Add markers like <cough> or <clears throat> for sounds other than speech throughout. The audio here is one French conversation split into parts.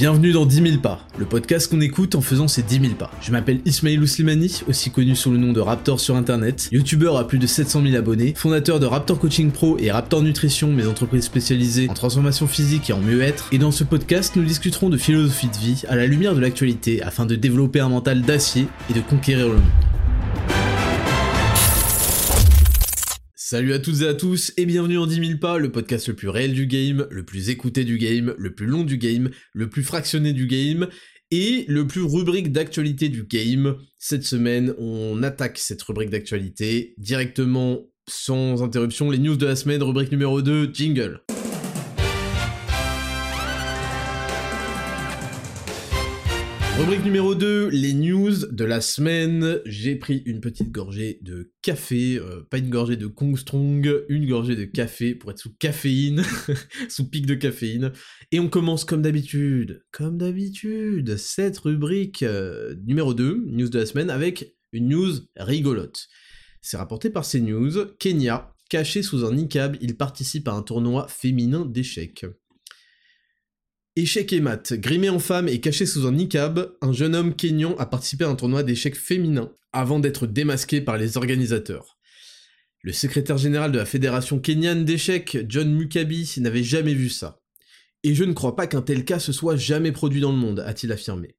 Bienvenue dans 10 000 pas, le podcast qu'on écoute en faisant ses 10 000 pas. Je m'appelle Ismail Ouslimani, aussi connu sous le nom de Raptor sur internet, youtubeur à plus de 700 000 abonnés, fondateur de Raptor Coaching Pro et Raptor Nutrition, mes entreprises spécialisées en transformation physique et en mieux-être. Et dans ce podcast, nous discuterons de philosophie de vie à la lumière de l'actualité afin de développer un mental d'acier et de conquérir le monde. Salut à toutes et à tous et bienvenue en 10 000 pas, le podcast le plus réel du game, le plus écouté du game, le plus long du game, le plus fractionné du game et le plus rubrique d'actualité du game. Cette semaine, on attaque cette rubrique d'actualité directement sans interruption. Les news de la semaine, rubrique numéro 2, jingle. Rubrique numéro 2, les news de la semaine. J'ai pris une petite gorgée de café, euh, pas une gorgée de Kong Strong, une gorgée de café pour être sous caféine, <laughs> sous pic de caféine. Et on commence comme d'habitude, comme d'habitude, cette rubrique euh, numéro 2, news de la semaine, avec une news rigolote. C'est rapporté par CNews, Kenya, caché sous un niqab, il participe à un tournoi féminin d'échecs. Échec et mat. Grimé en femme et caché sous un niqab, un jeune homme kényan a participé à un tournoi d'échecs féminin avant d'être démasqué par les organisateurs. Le secrétaire général de la fédération kenyane d'échecs, John Mukabi, n'avait jamais vu ça. Et je ne crois pas qu'un tel cas se soit jamais produit dans le monde, a-t-il affirmé.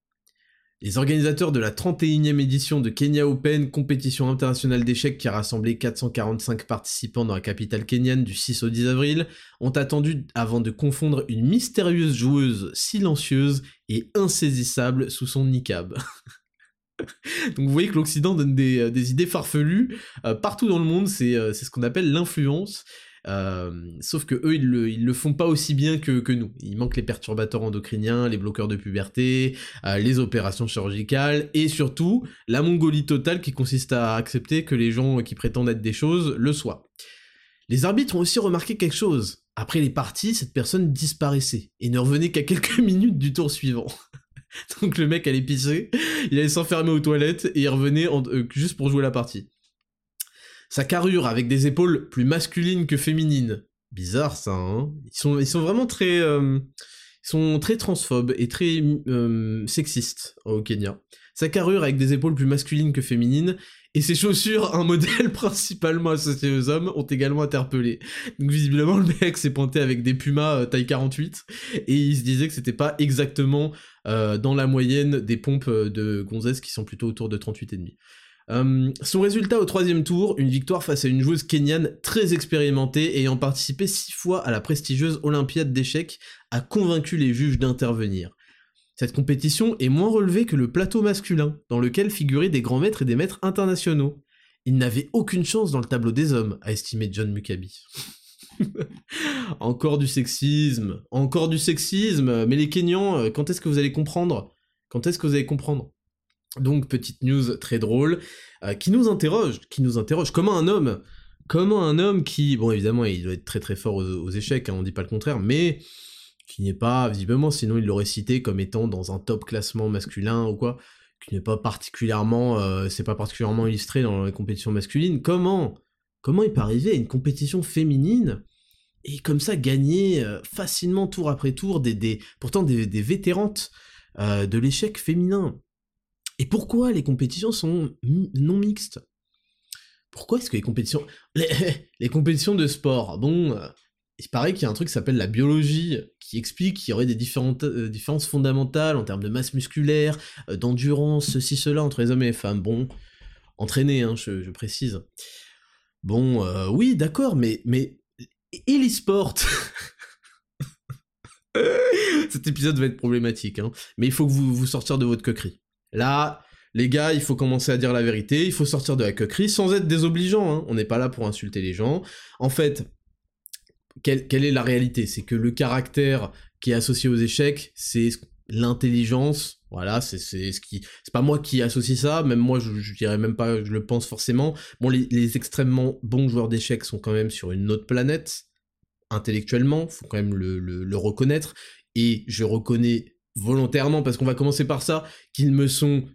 Les organisateurs de la 31e édition de Kenya Open, compétition internationale d'échecs qui a rassemblé 445 participants dans la capitale kenyane du 6 au 10 avril, ont attendu avant de confondre une mystérieuse joueuse silencieuse et insaisissable sous son niqab. <laughs> Donc vous voyez que l'Occident donne des, euh, idées farfelues euh, partout dans le monde, euh, c'est ce qu'on appelle l'influence. Euh, sauf que eux, ils le, le font pas aussi bien que, nous. Il manque les perturbateurs endocriniens, les bloqueurs de puberté, euh, les opérations chirurgicales, et surtout la mongolie totale qui consiste à accepter que les gens qui prétendent être des choses le soient. Les arbitres ont aussi remarqué quelque chose. Après les parties, cette personne disparaissait, et ne revenait qu'à <laughs> quelques minutes du tour suivant. <laughs> Donc le mec allait pisser, il allait s'enfermer aux toilettes, et il revenait euh, juste pour jouer la partie. Sa carrure avec des épaules plus masculines que féminines. Bizarre ça, hein ils sont, vraiment très... Euh, très transphobes et très euh, sexistes au Kenya. Sa carrure avec des épaules plus masculines que féminines et ses chaussures, un modèle <laughs> principalement associé aux hommes, ont également interpellé. Donc visiblement le mec s'est pointé avec des pumas euh, taille 48 et il se disait que c'était pas exactement dans la moyenne des pompes de gonzesses qui sont plutôt autour de 38,5. Euh, son résultat au troisième tour, une victoire face à une joueuse kenyane très expérimentée ayant participé six fois à la prestigieuse Olympiade d'échecs, a convaincu les juges d'intervenir. Cette compétition est moins relevée que le plateau masculin, dans lequel figuraient des grands maîtres et des maîtres internationaux. Il n'avait aucune chance dans le tableau des hommes, a estimé John Mukabi. <laughs> encore du sexisme, encore du sexisme, mais les Kenyans, euh, quand est-ce que vous allez comprendre? Quand est-ce que vous allez comprendre? Donc petite news très drôle euh, qui nous interroge, qui nous interroge comment un homme, comment un homme qui, bon évidemment il doit être très très fort aux, échecs, hein, on dit pas le contraire, mais qui n'est pas visiblement, sinon il l'aurait cité comme étant dans un top classement masculin ou quoi, qui n'est pas particulièrement, euh, c'est pas particulièrement illustré dans les compétitions masculines. Comment, comment il peut arriver à une compétition féminine et comme ça gagner euh, facilement tour après tour des, pourtant des, des vétérantes de l'échec féminin? Et pourquoi les compétitions sont non mixtes? Pourquoi est-ce que les compétitions... <laughs> Les, compétitions de sport, bon, euh, il paraît qu'il y a un truc qui s'appelle la biologie, qui explique qu'il y aurait des euh, différences fondamentales en termes de masse musculaire, euh, d'endurance, ceci, cela, entre les hommes et les femmes. Bon, entraîné, hein, je, précise. Bon, oui, d'accord, mais, mais... Et l'e-sport? <laughs> Cet épisode va être problématique, hein. mais il faut que vous vous de votre coquerie. Là, les gars, il faut commencer à dire la vérité, il faut sortir de la coquerie sans être désobligeant, hein. on n'est pas là pour insulter les gens. En fait, quelle, est la réalité? C'est que le caractère qui est associé aux échecs, c'est l'intelligence, voilà, c'est ce qui, c'est pas moi qui associe ça, même moi je, je, dirais même pas, je le pense forcément. Bon, les, extrêmement bons joueurs d'échecs sont quand même sur une autre planète, intellectuellement, faut quand même le reconnaître, et je reconnais volontairement, parce qu'on va commencer par ça, qu'ils me sont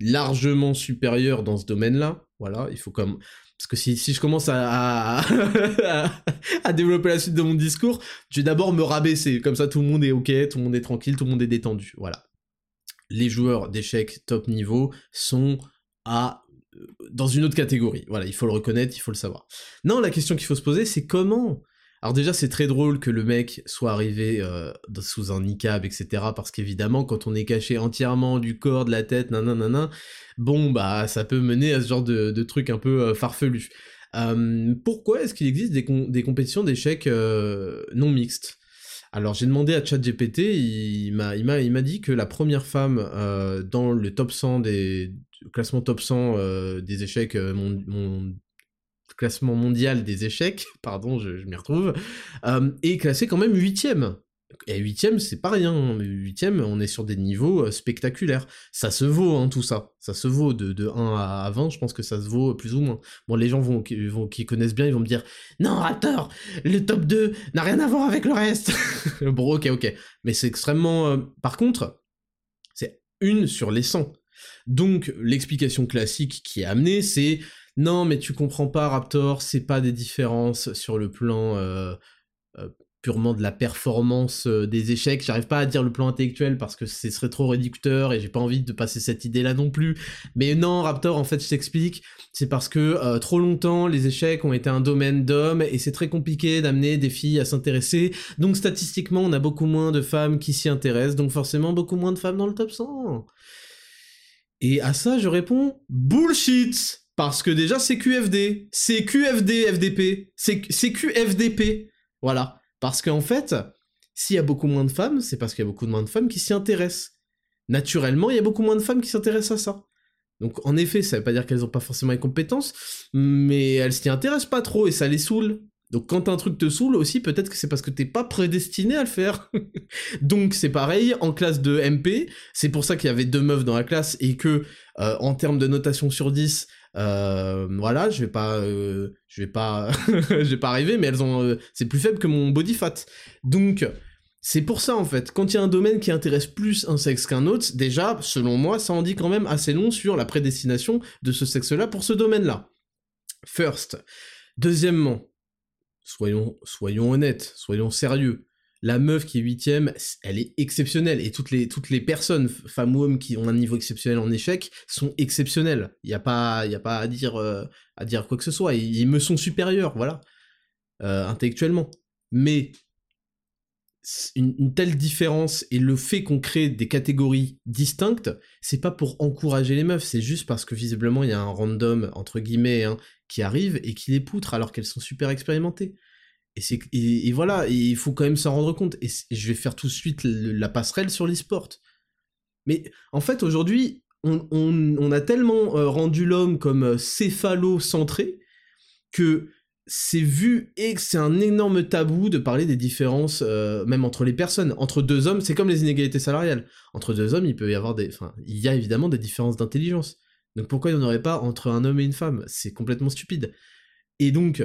largement supérieurs dans ce domaine-là. Voilà, il faut comme... Parce que si, si je commence <laughs> à, développer la suite de mon discours, je vais d'abord me rabaisser. Comme ça, tout le monde est ok, tout le monde est tranquille, tout le monde est détendu. Voilà. Les joueurs d'échecs top niveau sont à euh, dans une autre catégorie. Voilà, il faut le reconnaître, il faut le savoir. Non, la question qu'il faut se poser, c'est comment alors déjà, c'est très drôle que le mec soit arrivé euh, sous un niqab, etc. Parce qu'évidemment, quand on est caché entièrement du corps, de la tête, nanana, bon, bah, ça peut mener à ce genre de, de truc un peu euh, farfelu. Euh, pourquoi est-ce qu'il existe des, compétitions d'échecs non mixtes? Alors j'ai demandé à ChatGPT, il m'a dit que la première femme dans le top 100 des classement top 100 des échecs mon, classement mondial des échecs, <laughs> pardon, je, m'y retrouve, euh, est classé quand même huitième. Et huitième, c'est pas rien. Huitième, on est sur des niveaux euh, spectaculaires. Ça se vaut, hein, tout ça. Ça se vaut de, de 1 à 20, je pense que ça se vaut plus ou moins. Bon, les gens vont, vont, qui connaissent bien, ils vont me dire Non, Raptor, le top 2 n'a rien à voir avec le reste. <laughs> bon, ok, ok. Mais c'est extrêmement. Euh, par contre, c'est une sur les 100. Donc, l'explication classique qui est amenée, c'est non, mais tu comprends pas, Raptor, c'est pas des différences sur le plan euh, euh, purement de la performance euh, des échecs. J'arrive pas à dire le plan intellectuel parce que ce serait trop réducteur et j'ai pas envie de passer cette idée-là non plus. Mais non, Raptor, en fait, je t'explique, c'est parce que trop longtemps, les échecs ont été un domaine d'hommes et c'est très compliqué d'amener des filles à s'intéresser. Donc statistiquement, on a beaucoup moins de femmes qui s'y intéressent, donc forcément beaucoup moins de femmes dans le top 100. Et à ça, je réponds bullshit parce que déjà, c'est QFD. C'est QFD, FDP. C'est QFDP. Voilà. Parce qu'en fait, s'il y a beaucoup moins de femmes, c'est parce qu'il y a beaucoup moins de femmes qui s'y intéressent. Naturellement, il y a beaucoup moins de femmes qui s'intéressent à ça. Donc en effet, ça veut pas dire qu'elles ont pas forcément les compétences, mais elles s'y intéressent pas trop et ça les saoule. Donc quand un truc te saoule aussi, peut-être que c'est parce que t'es pas prédestiné à le faire. <laughs> Donc c'est pareil, en classe de MP, c'est pour ça qu'il y avait deux meufs dans la classe et que euh, en termes de notation sur 10, euh, voilà, je vais pas, euh, je vais pas, <laughs> je vais pas arriver, mais elles ont, c'est plus faible que mon body fat. Donc c'est pour ça en fait, quand il y a un domaine qui intéresse plus un sexe qu'un autre, déjà, selon moi, ça en dit quand même assez long sur la prédestination de ce sexe-là pour ce domaine-là. First. Deuxièmement, soyons, soyons honnêtes, soyons sérieux. La meuf qui est huitième, elle est exceptionnelle. Et toutes les, toutes les personnes, femmes ou hommes, qui ont un niveau exceptionnel en échec, sont exceptionnelles. Il n'y a, pas, y a pas à dire, euh, à dire quoi que ce soit. Ils, me sont supérieurs, voilà. Euh, intellectuellement. Mais une, telle différence et le fait qu'on crée des catégories distinctes, c'est pas pour encourager les meufs, c'est juste parce que visiblement il y a un random entre guillemets hein, qui arrive et qui les poutre alors qu'elles sont super expérimentées. Et, et, voilà, il faut quand même s'en rendre compte. Et, je vais faire tout de suite la passerelle sur l'e-sport. Mais en fait, aujourd'hui, on, a tellement euh, rendu l'homme comme euh, céphalo-centré que c'est vu et que c'est un énorme tabou de parler des différences, euh, même entre les personnes. Entre deux hommes, c'est comme les inégalités salariales. Entre deux hommes, il peut y avoir des. Enfin, il y a évidemment des différences d'intelligence. Donc pourquoi il n'y en aurait pas entre un homme et une femme? C'est complètement stupide. Et donc,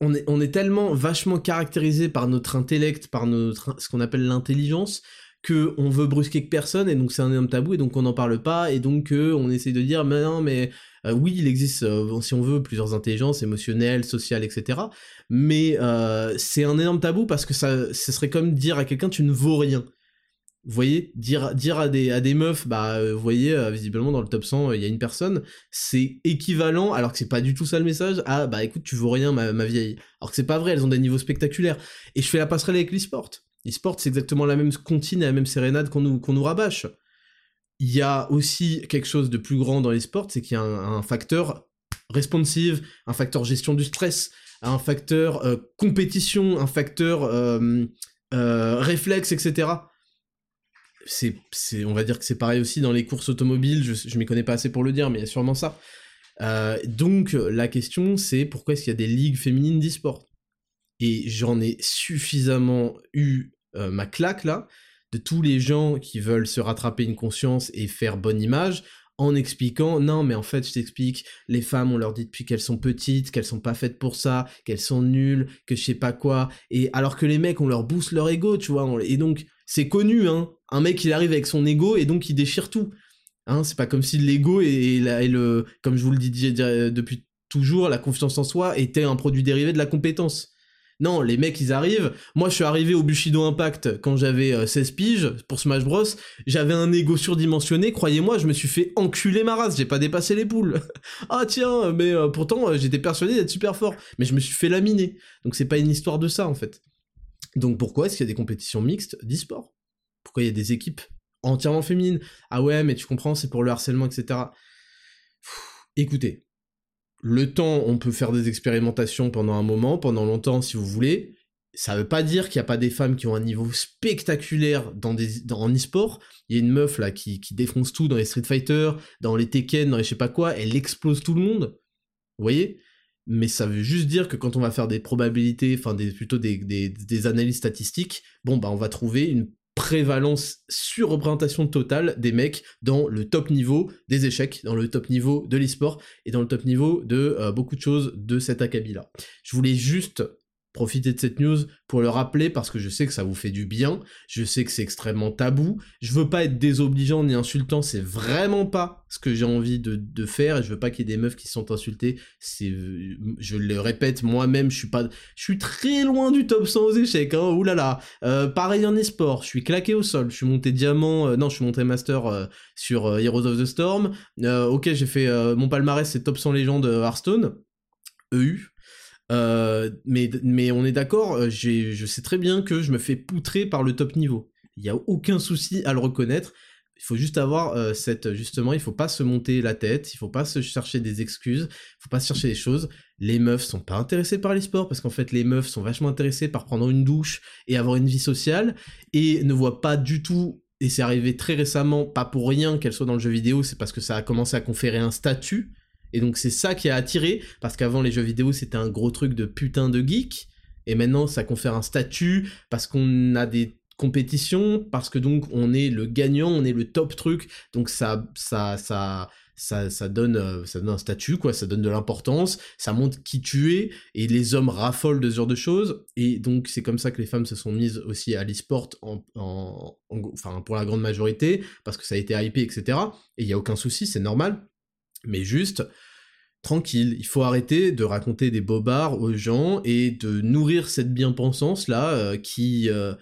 on est, tellement vachement caractérisé par notre intellect, par notre, ce qu'on appelle l'intelligence, que on veut brusquer que personne et donc c'est un énorme tabou et donc on n'en parle pas et donc euh, on essaie de dire mais non mais euh, oui il existe euh, si on veut plusieurs intelligences émotionnelles sociales etc mais c'est un énorme tabou parce que ça ce serait comme dire à quelqu'un tu ne vaux rien vous voyez, dire, dire à, des, à des meufs, bah, euh, vous voyez, euh, visiblement dans le top 100, il y a une personne, c'est équivalent, alors que c'est pas du tout ça le message, à, bah écoute, tu vaux rien, ma, vieille. Alors que c'est pas vrai, elles ont des niveaux spectaculaires. Et je fais la passerelle avec l'e-sport. L'e-sport, c'est exactement la même comptine et la même sérénade qu'on nous, qu'on nous rabâche. Il y a aussi quelque chose de plus grand dans l'e-sport, c'est qu'il y a un, facteur responsive, un facteur gestion du stress, un facteur euh, compétition, un facteur réflexe, etc c'est, on va dire que c'est pareil aussi dans les courses automobiles, je, je m'y connais pas assez pour le dire, mais il y a sûrement ça. Euh, donc la question c'est pourquoi est-ce qu'il y a des ligues féminines d'e-sport? Et j'en ai suffisamment eu euh, ma claque là, de tous les gens qui veulent se rattraper une conscience et faire bonne image en expliquant non mais en fait je t'explique les femmes on leur dit depuis qu'elles sont petites qu'elles sont pas faites pour ça qu'elles sont nulles que je sais pas quoi et alors que les mecs on leur booste leur ego tu vois et donc c'est connu, hein. Un mec, il arrive avec son ego et donc il déchire tout. Hein, c'est pas comme si l'ego et, le, comme je vous le dis depuis toujours la confiance en soi était un produit dérivé de la compétence. Non, les mecs, ils arrivent. Moi, je suis arrivé au Bushido Impact quand j'avais 16 euh, piges pour Smash Bros. J'avais un ego surdimensionné. Croyez-moi, je me suis fait enculer ma race. J'ai pas dépassé les poules. <laughs> ah tiens, mais euh, pourtant, euh, j'étais persuadé d'être super fort. Mais je me suis fait laminer. Donc c'est pas une histoire de ça, en fait. Donc pourquoi est-ce qu'il y a des compétitions mixtes d'e-sport? Pourquoi il y a des équipes entièrement féminines? Ah ouais, mais tu comprends, c'est pour le harcèlement, etc. écoutez, le temps, on peut faire des expérimentations pendant un moment, pendant longtemps si vous voulez. Ça veut pas dire qu'il n'y a pas des femmes qui ont un niveau spectaculaire dans des, en e-sport. Il y a une meuf là qui, qui défonce tout dans les Street Fighter, dans les Tekken, dans les je sais pas quoi, elle explose tout le monde. Vous voyez? Mais ça veut juste dire que quand on va faire des probabilités, enfin des, plutôt des, des, des, analyses statistiques, bon bah on va trouver une prévalence surreprésentation totale des mecs dans le top niveau des échecs, dans le top niveau de l'e-sport et dans le top niveau de euh, beaucoup de choses de cet acabit-là. Je voulais juste profiter de cette news pour le rappeler parce que je sais que ça vous fait du bien, je sais que c'est extrêmement tabou, je veux pas être désobligeant ni insultant, c'est vraiment pas ce que j'ai envie de, faire et je veux pas qu'il y ait des meufs qui se sont insultées, c'est, je le répète moi-même, je suis pas, je suis très loin du top 100 aux échecs, hein, oulala, euh, pareil en e-sport, je suis claqué au sol, je suis monté diamant, euh, non je suis monté master euh, sur euh, Heroes of the Storm, ok j'ai fait mon palmarès c'est top 100 légende Hearthstone, EU, euh, mais, mais on est d'accord, euh, je sais très bien que je me fais poutrer par le top niveau. Il n'y a aucun souci à le reconnaître. Il faut juste avoir euh, cette justement, il faut pas se monter la tête, il faut pas se chercher des excuses, il faut pas se chercher des choses. Les meufs sont pas intéressées par les sports parce qu'en fait les meufs sont vachement intéressées par prendre une douche et avoir une vie sociale et ne voient pas du tout et c'est arrivé très récemment, pas pour rien qu'elles soient dans le jeu vidéo, c'est parce que ça a commencé à conférer un statut et donc c'est ça qui a attiré, parce qu'avant les jeux vidéo c'était un gros truc de putain de geek, et maintenant ça confère un statut, parce qu'on a des compétitions, parce que donc on est le gagnant, on est le top truc, donc ça, ça, ça, ça, ça donne, euh, ça donne un statut, quoi, ça donne de l'importance, ça montre qui tu es, et les hommes raffolent de ce genre de choses, et donc c'est comme ça que les femmes se sont mises aussi à l'e-sport, en, pour la grande majorité, parce que ça a été hypé, etc. Et il y a aucun souci, c'est normal. Mais juste, tranquille, il faut arrêter de raconter des bobards aux gens et de nourrir cette bien-pensance là euh, qui euh,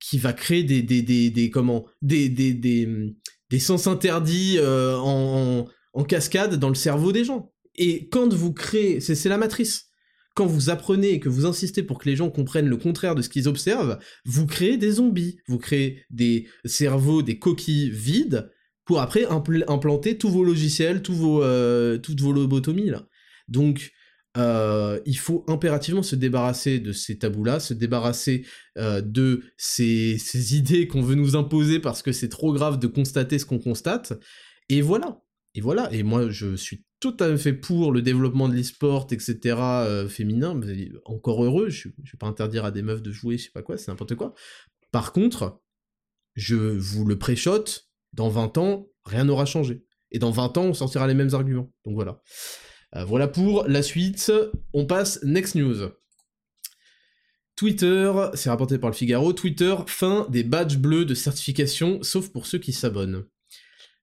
qui va créer des des des, des comment des des des sens interdits euh, en, en, cascade dans le cerveau des gens. Et quand vous créez, c'est la matrice. Quand vous apprenez et que vous insistez pour que les gens comprennent le contraire de ce qu'ils observent, vous créez des zombies, vous créez des cerveaux, des coquilles vides pour après implanter tous vos logiciels, tous vos, euh, toutes vos lobotomies là. Donc euh, il faut impérativement se débarrasser de ces tabous-là, se débarrasser euh, de ces, ces <laughs> idées qu'on veut nous imposer parce que c'est trop grave de constater ce qu'on constate. Et voilà. Et voilà. Et moi, je suis tout à fait pour le développement de l'e-sport, etc., féminin. Encore heureux. Je, je vais pas interdire à des meufs de jouer, je sais pas quoi, c'est n'importe quoi. Par contre, je vous le préchote, dans 20 ans, rien n'aura changé. Et dans 20 ans, on sortira les mêmes arguments. Donc voilà. Euh, voilà pour la suite. On passe next news. Twitter, c'est rapporté par le Figaro, Twitter, fin des badges bleus de certification, sauf pour ceux qui s'abonnent.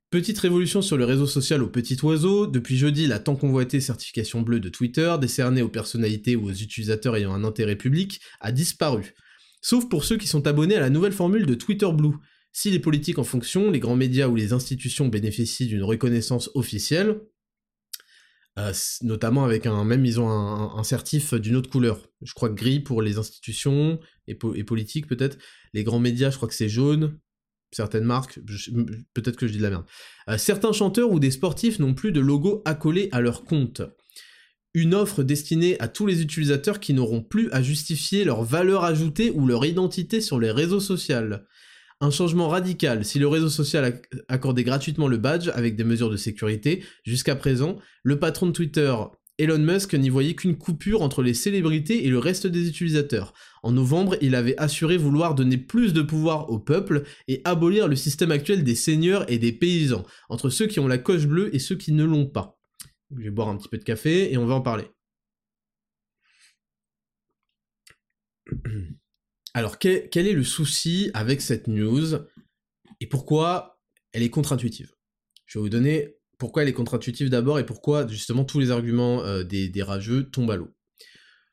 Petite révolution sur le réseau social au petit oiseau, depuis jeudi, la tant convoitée certification bleue de Twitter, décernée aux personnalités ou aux utilisateurs ayant un intérêt public, a disparu. Sauf pour ceux qui sont abonnés à la nouvelle formule de Twitter Blue, si les politiques en fonction, les grands médias ou les institutions bénéficient d'une reconnaissance officielle, euh, notamment avec un, même ils ont un, certif d'une autre couleur. Je crois que gris pour les institutions et, politiques peut-être. Les grands médias, je crois que c'est jaune. Certaines marques, peut-être que je dis de la merde. Euh, certains chanteurs ou des sportifs n'ont plus de logo accolé à leur compte. Une offre destinée à tous les utilisateurs qui n'auront plus à justifier leur valeur ajoutée ou leur identité sur les réseaux sociaux. Un changement radical si le réseau social accordait gratuitement le badge avec des mesures de sécurité. Jusqu'à présent, le patron de Twitter, Elon Musk, n'y voyait qu'une coupure entre les célébrités et le reste des utilisateurs. En novembre, il avait assuré vouloir donner plus de pouvoir au peuple et abolir le système actuel des seigneurs et des paysans, entre ceux qui ont la coche bleue et ceux qui ne l'ont pas. Je vais boire un petit peu de café et on va en parler. <clears throat> Alors, quel, est le souci avec cette news et pourquoi elle est contre-intuitive? Je vais vous donner pourquoi elle est contre-intuitive d'abord et pourquoi justement tous les arguments euh, des, rageux tombent à l'eau.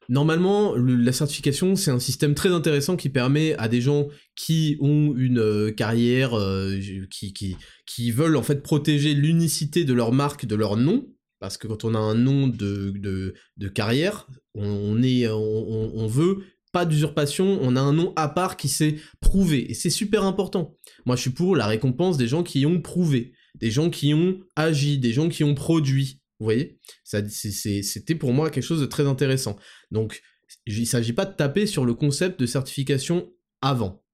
Normalement, la certification, c'est un système très intéressant qui permet à des gens qui ont une euh, carrière, qui, qui, veulent en fait protéger l'unicité de leur marque, de leur nom, parce que quand on a un nom de, carrière, on, veut pas d'usurpation, on a un nom à part qui s'est prouvé, et c'est super important. Moi je suis pour la récompense des gens qui ont prouvé, des gens qui ont agi, des gens qui ont produit, vous voyez? C'était pour moi quelque chose de très intéressant. Donc il ne s'agit pas de taper sur le concept de certification avant.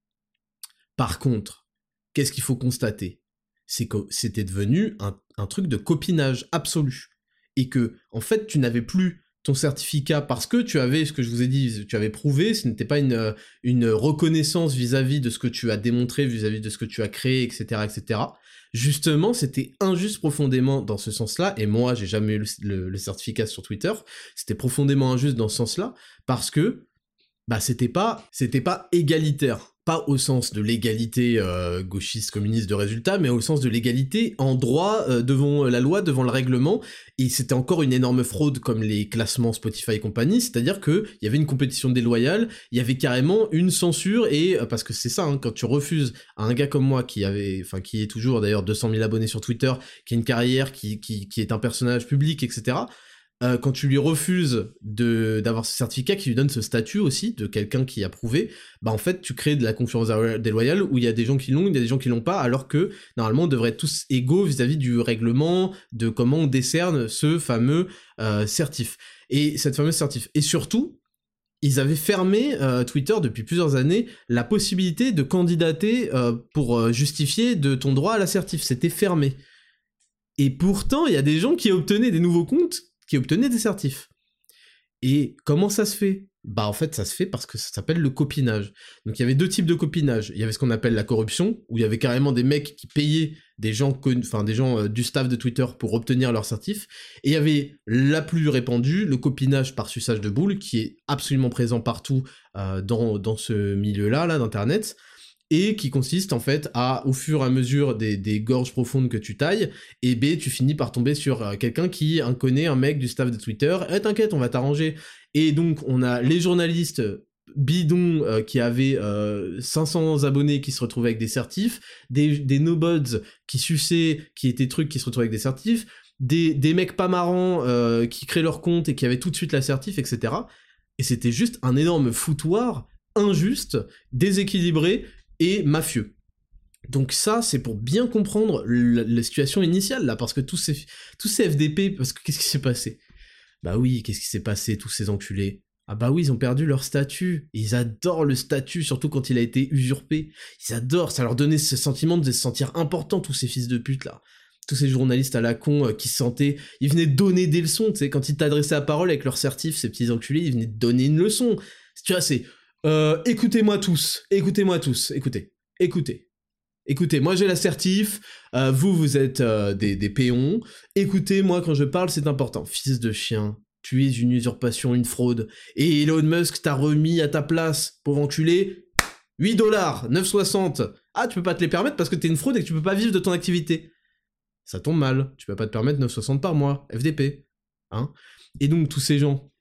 Par contre, qu'est-ce qu'il faut constater? C'est que c'était devenu un, un truc de copinage absolu et que en fait tu n'avais plus certificat parce que tu avais ce que je vous ai dit, tu avais prouvé, ce n'était pas une, une reconnaissance vis-à-vis de ce que tu as démontré, vis-à-vis de ce que tu as créé, etc., etc. Justement, c'était injuste profondément dans ce sens-là, et moi, j'ai jamais eu le, certificat sur Twitter, c'était profondément injuste dans ce sens-là, parce que, bah, c'était pas, c'était pas égalitaire pas au sens de l'égalité euh, gauchiste communiste de résultat, mais au sens de l'égalité en droit euh, devant la loi, devant le règlement. Et c'était encore une énorme fraude comme les classements Spotify et compagnie, c'est-à-dire que il y avait une compétition déloyale, il y avait carrément une censure et euh, parce que c'est ça, hein, quand tu refuses à un gars comme moi qui avait, enfin qui est toujours d'ailleurs 200 000 abonnés sur Twitter, qui a une carrière, qui est un personnage public, etc. Euh, quand tu lui refuses d'avoir ce certificat qui lui donne ce statut aussi de quelqu'un qui a prouvé, bah en fait tu crées de la concurrence déloyale où il y a des gens qui l'ont, il y a des gens qui l'ont pas, alors que normalement on devrait être tous égaux vis-à-vis du règlement, de comment on décerne ce fameux euh, certif. Et cette fameuse certif. Et surtout, ils avaient fermé euh, Twitter depuis plusieurs années la possibilité de candidater pour justifier de ton droit à l'assertif. C'était fermé. Et pourtant, il y a des gens qui obtenaient des nouveaux comptes qui obtenaient des certifs. Et comment ça se fait? Bah en fait ça se fait parce que ça s'appelle le copinage. Donc il y avait deux types de copinage. Il y avait ce qu'on appelle la corruption, où il y avait carrément des mecs qui payaient des gens, des gens euh, du staff de Twitter pour obtenir leur certif. Et il y avait la plus répandue, le copinage par suçage de boules, qui est absolument présent partout euh, dans, dans ce milieu-là, là, d'internet et qui consiste en fait à, au fur et à mesure des, gorges profondes que tu tailles, et B, tu finis par tomber sur euh, quelqu'un qui un, connaît un mec du staff de Twitter, eh t'inquiète, on va t'arranger. Et donc on a les journalistes bidons euh, qui avaient 500 euh, abonnés qui se retrouvaient avec des certifs, des, des nobods qui suçaient, qui étaient trucs qui se retrouvaient avec des certifs, des, des mecs pas marrants qui créent leur compte et qui avaient tout de suite l'assertif, etc. Et c'était juste un énorme foutoir injuste, déséquilibré, et mafieux. Donc ça, c'est pour bien comprendre la, situation initiale, là, parce que tous ces, tous ces FDP, parce que qu'est-ce qui s'est passé? Bah oui, qu'est-ce qui s'est passé, tous ces enculés? Ah bah oui, ils ont perdu leur statut, ils adorent le statut, surtout quand il a été usurpé. Ils adorent, ça leur donnait ce sentiment de se sentir important, tous ces fils de pute, là. Tous ces journalistes à la con euh, qui se sentaient... Ils venaient donner des leçons, tu sais, quand ils t'adressaient la parole avec leur certif, ces petits enculés, ils venaient donner une leçon. Tu vois, c'est euh, écoutez-moi tous, écoutez-moi tous, écoutez, écoutez. Écoutez, moi j'ai l'assertif, euh, vous vous êtes euh, des, des péons, écoutez, moi quand je parle c'est important. Fils de chien, tu es une usurpation, une fraude, et Elon Musk t'a remis à ta place, pauvre enculé, 8 dollars, 9,60. Ah, tu peux pas te les permettre parce que t'es une fraude et que tu peux pas vivre de ton activité. Ça tombe mal, tu peux pas te permettre 9,60 par mois, FDP. Hein Et donc tous ces gens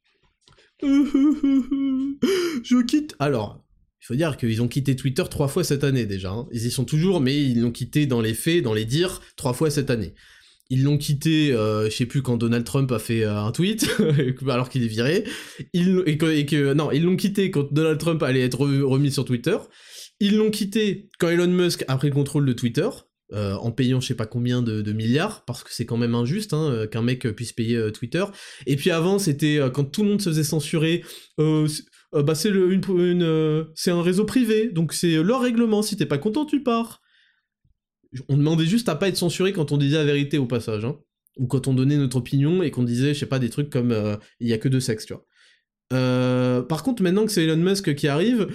<laughs> je quitte. Alors, il faut dire qu'ils ont quitté Twitter trois fois cette année déjà. Hein. Ils y sont toujours, mais ils l'ont quitté dans les faits, dans les dires, trois fois cette année. Ils l'ont quitté, euh, je sais plus quand Donald Trump a fait euh, un tweet, <laughs> alors qu'il est viré. Ils, non, ils l'ont quitté quand Donald Trump allait être remis sur Twitter. Ils l'ont quitté quand Elon Musk a pris le contrôle de Twitter. Euh, en payant je sais pas combien de, milliards, parce que c'est quand même injuste hein, euh, qu'un mec puisse payer euh, Twitter. Et puis avant, c'était quand tout le monde se faisait censurer, bah c'est une, c'est un réseau privé, donc c'est leur règlement, si t'es pas content, tu pars. On demandait juste à pas être censuré quand on disait la vérité au passage, hein. ou quand on donnait notre opinion et qu'on disait, je sais pas, des trucs comme il y a que deux sexes, tu vois. par contre, maintenant que c'est Elon Musk qui arrive,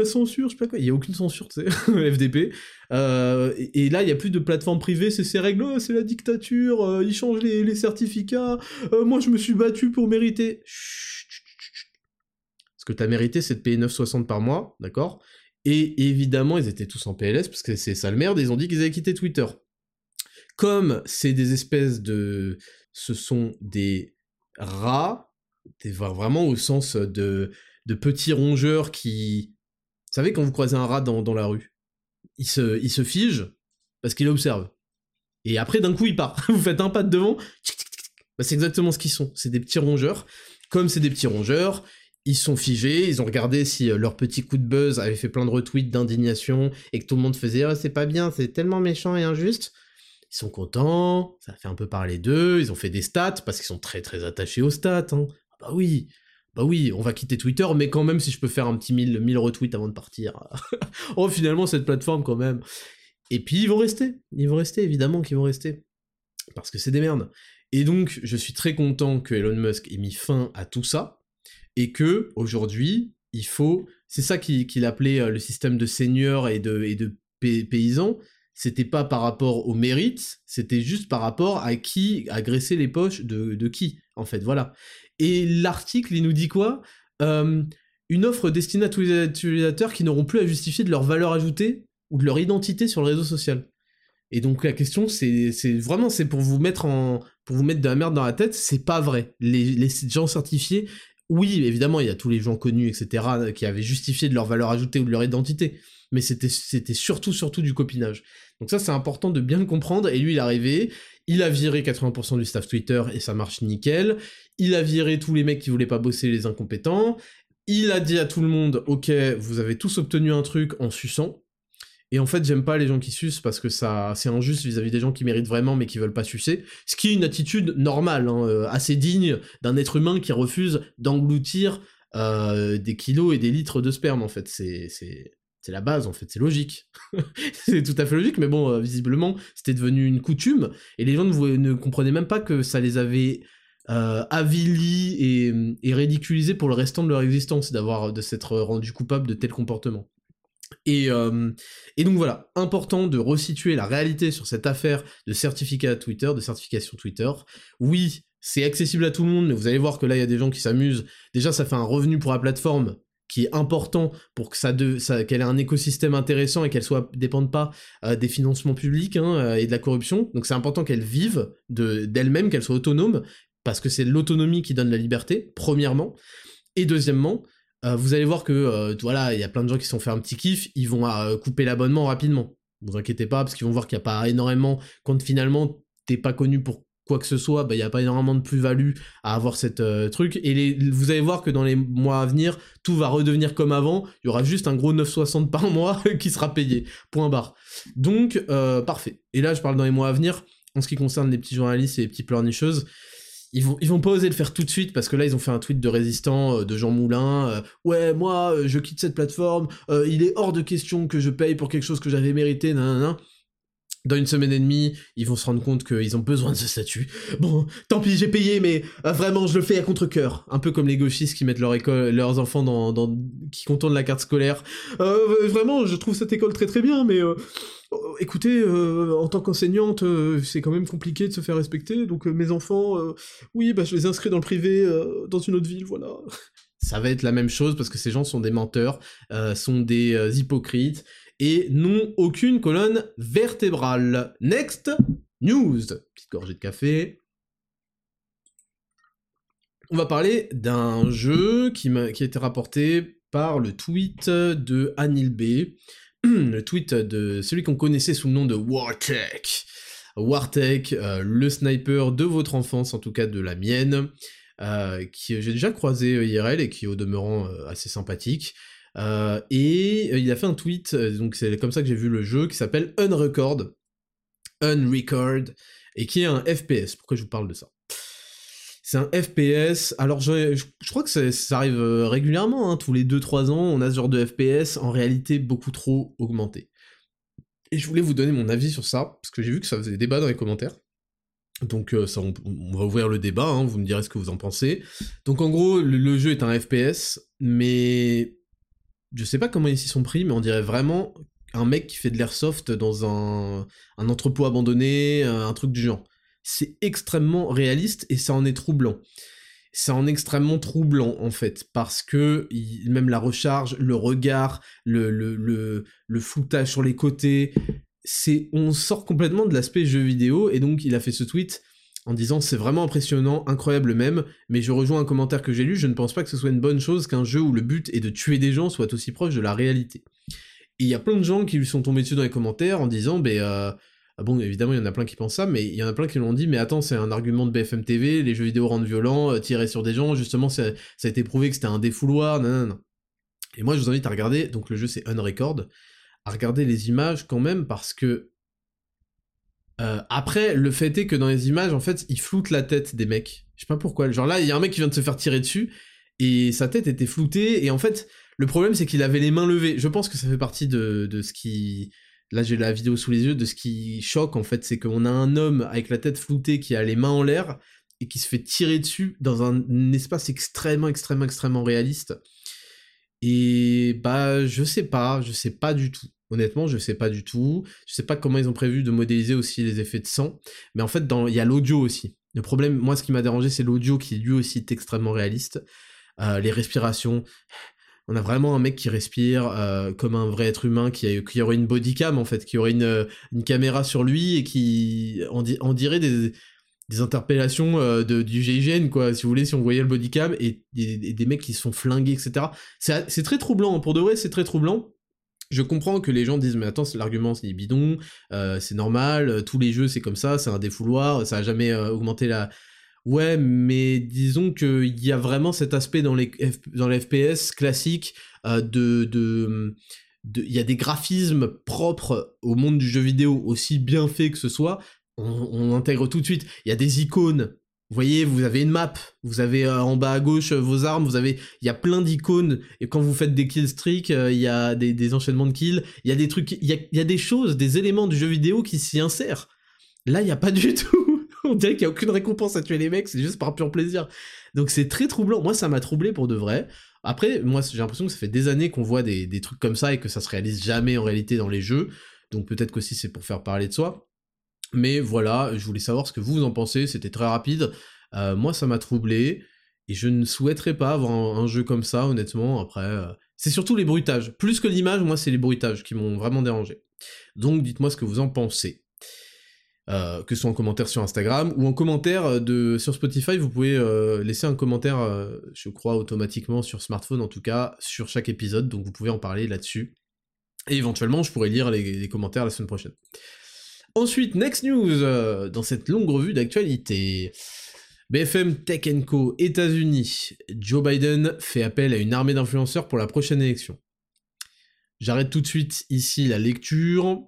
la censure, je sais pas quoi, il y a aucune censure, tu sais, <laughs> FDP. Euh, et, là, il y a plus de plateforme privée, c'est ces règles, oh, c'est la dictature, euh, ils changent les, certificats, euh, moi je me suis battu pour mériter. Ce que t'as mérité, c'est de payer 9,60 par mois, d'accord? Et évidemment, ils étaient tous en PLS, parce que c'est ça le merde, ils ont dit qu'ils avaient quitté Twitter. comme c'est des espèces de... Ce sont des rats, vraiment au sens de petits rongeurs qui... Vous savez, quand vous croisez un rat dans, dans la rue, il se, fige parce qu'il observe. Et après, d'un coup, il part. <laughs> vous faites un pas de devant, bah, c'est exactement ce qu'ils sont. C'est des petits rongeurs. Comme c'est des petits rongeurs, ils sont figés, ils ont regardé si euh, leur petit coup de buzz avait fait plein de retweets d'indignation et que tout le monde faisait oh, c'est pas bien, c'est tellement méchant et injuste. Ils sont contents, ça fait un peu parler d'eux, ils ont fait des stats parce qu'ils sont très très attachés aux stats. Hein. Ah bah oui, bah oui, on va quitter Twitter, mais quand même si je peux faire un petit 1000, 1000 retweets avant de partir. <laughs> oh finalement cette plateforme quand même. Et puis ils vont rester, ils vont rester évidemment qu'ils vont rester. Parce que c'est des merdes. Et donc je suis très content que Elon Musk ait mis fin à tout ça et que aujourd'hui, il faut, c'est ça qu'il appelait euh, le système de seigneurs et de, et paysans, c'était pas par rapport au mérite, c'était juste par rapport à qui agressait les poches de qui, en fait, voilà. Et l'article, il nous dit quoi? Euh, Une offre destinée à tous les utilisateurs qui n'auront plus à justifier de leur valeur ajoutée ou de leur identité sur le réseau social. Et donc la question, c'est vraiment c'est pour vous mettre en pour vous mettre de la merde dans la tête, c'est pas vrai. Les, les gens certifiés, oui, évidemment, il y a tous les gens connus, etc., qui avaient justifié de leur valeur ajoutée ou de leur identité, mais c'était surtout, surtout du copinage. Donc ça, c'est important de bien le comprendre, et lui, il est arrivé, il a viré 80% du staff Twitter, et ça marche nickel, il a viré tous les mecs qui voulaient pas bosser, les incompétents, il a dit à tout le monde, ok, vous avez tous obtenu un truc en suçant, et en fait, j'aime pas les gens qui sucent parce que ça, c'est injuste vis-à-vis des gens qui méritent vraiment mais qui veulent pas sucer. Ce qui est une attitude normale, hein, euh, assez digne d'un être humain qui refuse d'engloutir euh, des kilos et des litres de sperme. En fait, c'est c'est c'est la base. En fait, c'est logique. <laughs> c'est tout à fait logique, mais bon, euh, visiblement, c'était devenu une coutume et les gens ne, comprenaient même pas que ça les avait avilis et, et ridiculisés pour le restant de leur existence d'avoir de s'être rendu coupable de tels comportements. Euh, et, donc voilà, important de resituer la réalité sur cette affaire de certificat Twitter, de certification Twitter. Oui, c'est accessible à tout le monde, mais vous allez voir que là, il y a des gens qui s'amusent. Déjà, ça fait un revenu pour la plateforme qui est important pour que ça, qu'elle ait un écosystème intéressant et qu'elle soit dépende pas euh, des financements publics hein, euh, et de la corruption. Donc c'est important qu'elle vive d'elle-même, qu'elle soit autonome, parce que c'est l'autonomie qui donne la liberté, premièrement. Et deuxièmement, euh, vous allez voir que voilà, il y a plein de gens qui se sont fait un petit kiff, ils vont couper l'abonnement rapidement. Vous inquiétez pas, parce qu'ils vont voir qu'il n'y a pas énormément, quand finalement t'es pas connu pour quoi que ce soit, bah, il n'y a pas énormément de plus-value à avoir cette truc. Et vous allez voir que dans les mois à venir, tout va redevenir comme avant. Il y aura juste un gros 9,60 par <laughs> mois qui sera payé. Point barre. Donc, parfait. Et là, je parle dans les mois à venir. En ce qui concerne les petits journalistes et les petits pleurnicheuses, ils vont, ils vont pas oser le faire tout de suite parce que là ils ont fait un tweet de résistant euh, de Jean Moulin euh, ouais moi euh, je quitte cette plateforme il est hors de question que je paye pour quelque chose que j'avais mérité nan, dans une semaine et demie, ils vont se rendre compte qu'ils ont besoin de ce statut. Bon, tant pis, j'ai payé, mais vraiment, je le fais à contre-coeur. Un peu comme les gauchistes qui mettent leur école, leurs enfants dans, qui contournent la carte scolaire. vraiment, je trouve cette école très très bien, mais Oh, écoutez, euh, en tant qu'enseignante, euh, c'est quand même compliqué de se faire respecter, donc euh, mes enfants, oui, bah, je les inscris dans le privé, dans une autre ville, voilà. Ça va être la même chose parce que ces gens sont des menteurs, sont des hypocrites, et n'ont aucune colonne vertébrale. Next news. Petite gorgée de café. On va parler d'un jeu qui, a été rapporté par le tweet de Anil B. <clears throat> le tweet de celui qu'on connaissait sous le nom de Wartech. Wartech, euh, le sniper de votre enfance, en tout cas de la mienne, euh, qui j'ai déjà croisé euh, IRL et qui est au demeurant assez sympathique. Et il a fait un tweet, donc c'est comme ça que j'ai vu le jeu, qui s'appelle Unrecord, Unrecord, et qui est un FPS. Pourquoi je vous parle de ça? C'est un FPS. Alors, je, crois que ça, arrive euh, régulièrement, hein. tous les 2-3 ans, on a ce genre de FPS en réalité beaucoup trop augmenté. Et je voulais vous donner mon avis sur ça, parce que j'ai vu que ça faisait débat dans les commentaires. Donc, euh, ça, on, va ouvrir le débat, hein, vous me direz ce que vous en pensez. Donc, en gros, le, jeu est un FPS, mais je sais pas comment ils s'y sont pris, mais on dirait vraiment un mec qui fait de l'airsoft dans un, un entrepôt abandonné, un truc du genre c'est extrêmement réaliste et ça en est troublant. Ça en extrêmement troublant en fait, parce que même la recharge, le regard, le, le, floutage sur les côtés, c'est on sort complètement de l'aspect jeu vidéo, et donc il a fait ce tweet en disant c'est vraiment impressionnant, incroyable même, mais je rejoins un commentaire que j'ai lu, je ne pense pas que ce soit une bonne chose qu'un jeu où le but est de tuer des gens soit aussi proche de la réalité. Et il y a plein de gens qui lui sont tombés dessus dans les commentaires en disant, ben, euh, ah bon, évidemment, il y en a plein qui pensent ça, mais il y en a plein qui l'ont dit, mais attends, c'est un argument de BFM TV, les jeux vidéo rendent violents, euh, tirer sur des gens, justement, ça, a été prouvé que c'était un défouloir, non, non. Et moi, je vous invite à regarder, donc le jeu c'est Unrecord, à regarder les images quand même, parce que euh, après, le fait est que dans les images, en fait, ils floutent la tête des mecs. Je sais pas pourquoi. Genre là, il y a un mec qui vient de se faire tirer dessus, et sa tête était floutée, et en fait, le problème c'est qu'il avait les mains levées. Je pense que ça fait partie de, de ce qui... Là j'ai la vidéo sous les yeux, de ce qui choque en fait, c'est qu'on a un homme avec la tête floutée qui a les mains en l'air, et qui se fait tirer dessus dans un espace extrêmement, extrêmement, extrêmement réaliste. Et bah je sais pas, je sais pas du tout. Honnêtement, je sais pas du tout. Je sais pas comment ils ont prévu de modéliser aussi les effets de sang. Mais en fait, il y a l'audio aussi. Le problème, moi, ce qui m'a dérangé, c'est l'audio qui lui aussi est extrêmement réaliste. Euh, les respirations. On a vraiment un mec qui respire euh, comme un vrai être humain, qui, qui, aurait une bodycam en fait, qui aurait une, une caméra sur lui et qui en, dirait des, interpellations euh, de, du GIGN, quoi, si vous voulez, si on voyait le bodycam, et, et, des mecs qui se font flinguer, etc. C'est très troublant, hein. pour de vrai, c'est très troublant. Je comprends que les gens disent mais attends l'argument c'est bidon, euh, c'est normal, euh, tous les jeux c'est comme ça, c'est un défouloir, ça a jamais euh, augmenté la. Ouais, mais disons qu'il y a vraiment cet aspect dans les FPS classiques de de il y a des graphismes propres au monde du jeu vidéo aussi bien fait que ce soit, on, on intègre tout de suite. Il y a des icônes vous voyez, vous avez une map, vous avez euh, en bas à gauche euh, vos armes, vous avez, il y a plein d'icônes, et quand vous faites des kill streaks, euh, il y a des, enchaînements de kills, il y a des trucs, il y a, des choses, des éléments du jeu vidéo qui s'y insèrent. Là, il n'y a pas <laughs> du tout. On dirait qu'il n'y a aucune récompense à tuer les mecs, c'est juste par pur plaisir. Donc c'est très troublant. Moi, ça m'a troublé pour de vrai. Après, moi, j'ai l'impression que ça fait des années qu'on voit des, trucs comme ça et que ça se réalise jamais en réalité dans les jeux. Donc peut-être qu'aussi c'est pour faire parler de soi. Mais voilà, je voulais savoir ce que vous en pensez, c'était très rapide. Euh, moi, ça m'a troublé, et je ne souhaiterais pas avoir un, jeu comme ça, honnêtement, après... Euh, c'est surtout les bruitages. Plus que l'image, moi, c'est les bruitages qui m'ont vraiment dérangé. Donc, dites-moi ce que vous en pensez. Euh, que ce soit en commentaire sur Instagram ou en commentaire de, sur Spotify, vous pouvez laisser un commentaire, je crois, automatiquement sur smartphone, en tout cas, sur chaque épisode, donc vous pouvez en parler là-dessus. Et éventuellement, je pourrais lire les commentaires la semaine prochaine. Ensuite, next news, euh, dans cette longue revue d'actualité. BFM Tech Co, États-Unis. Joe Biden fait appel à une armée d'influenceurs pour la prochaine élection. J'arrête tout de suite ici la lecture.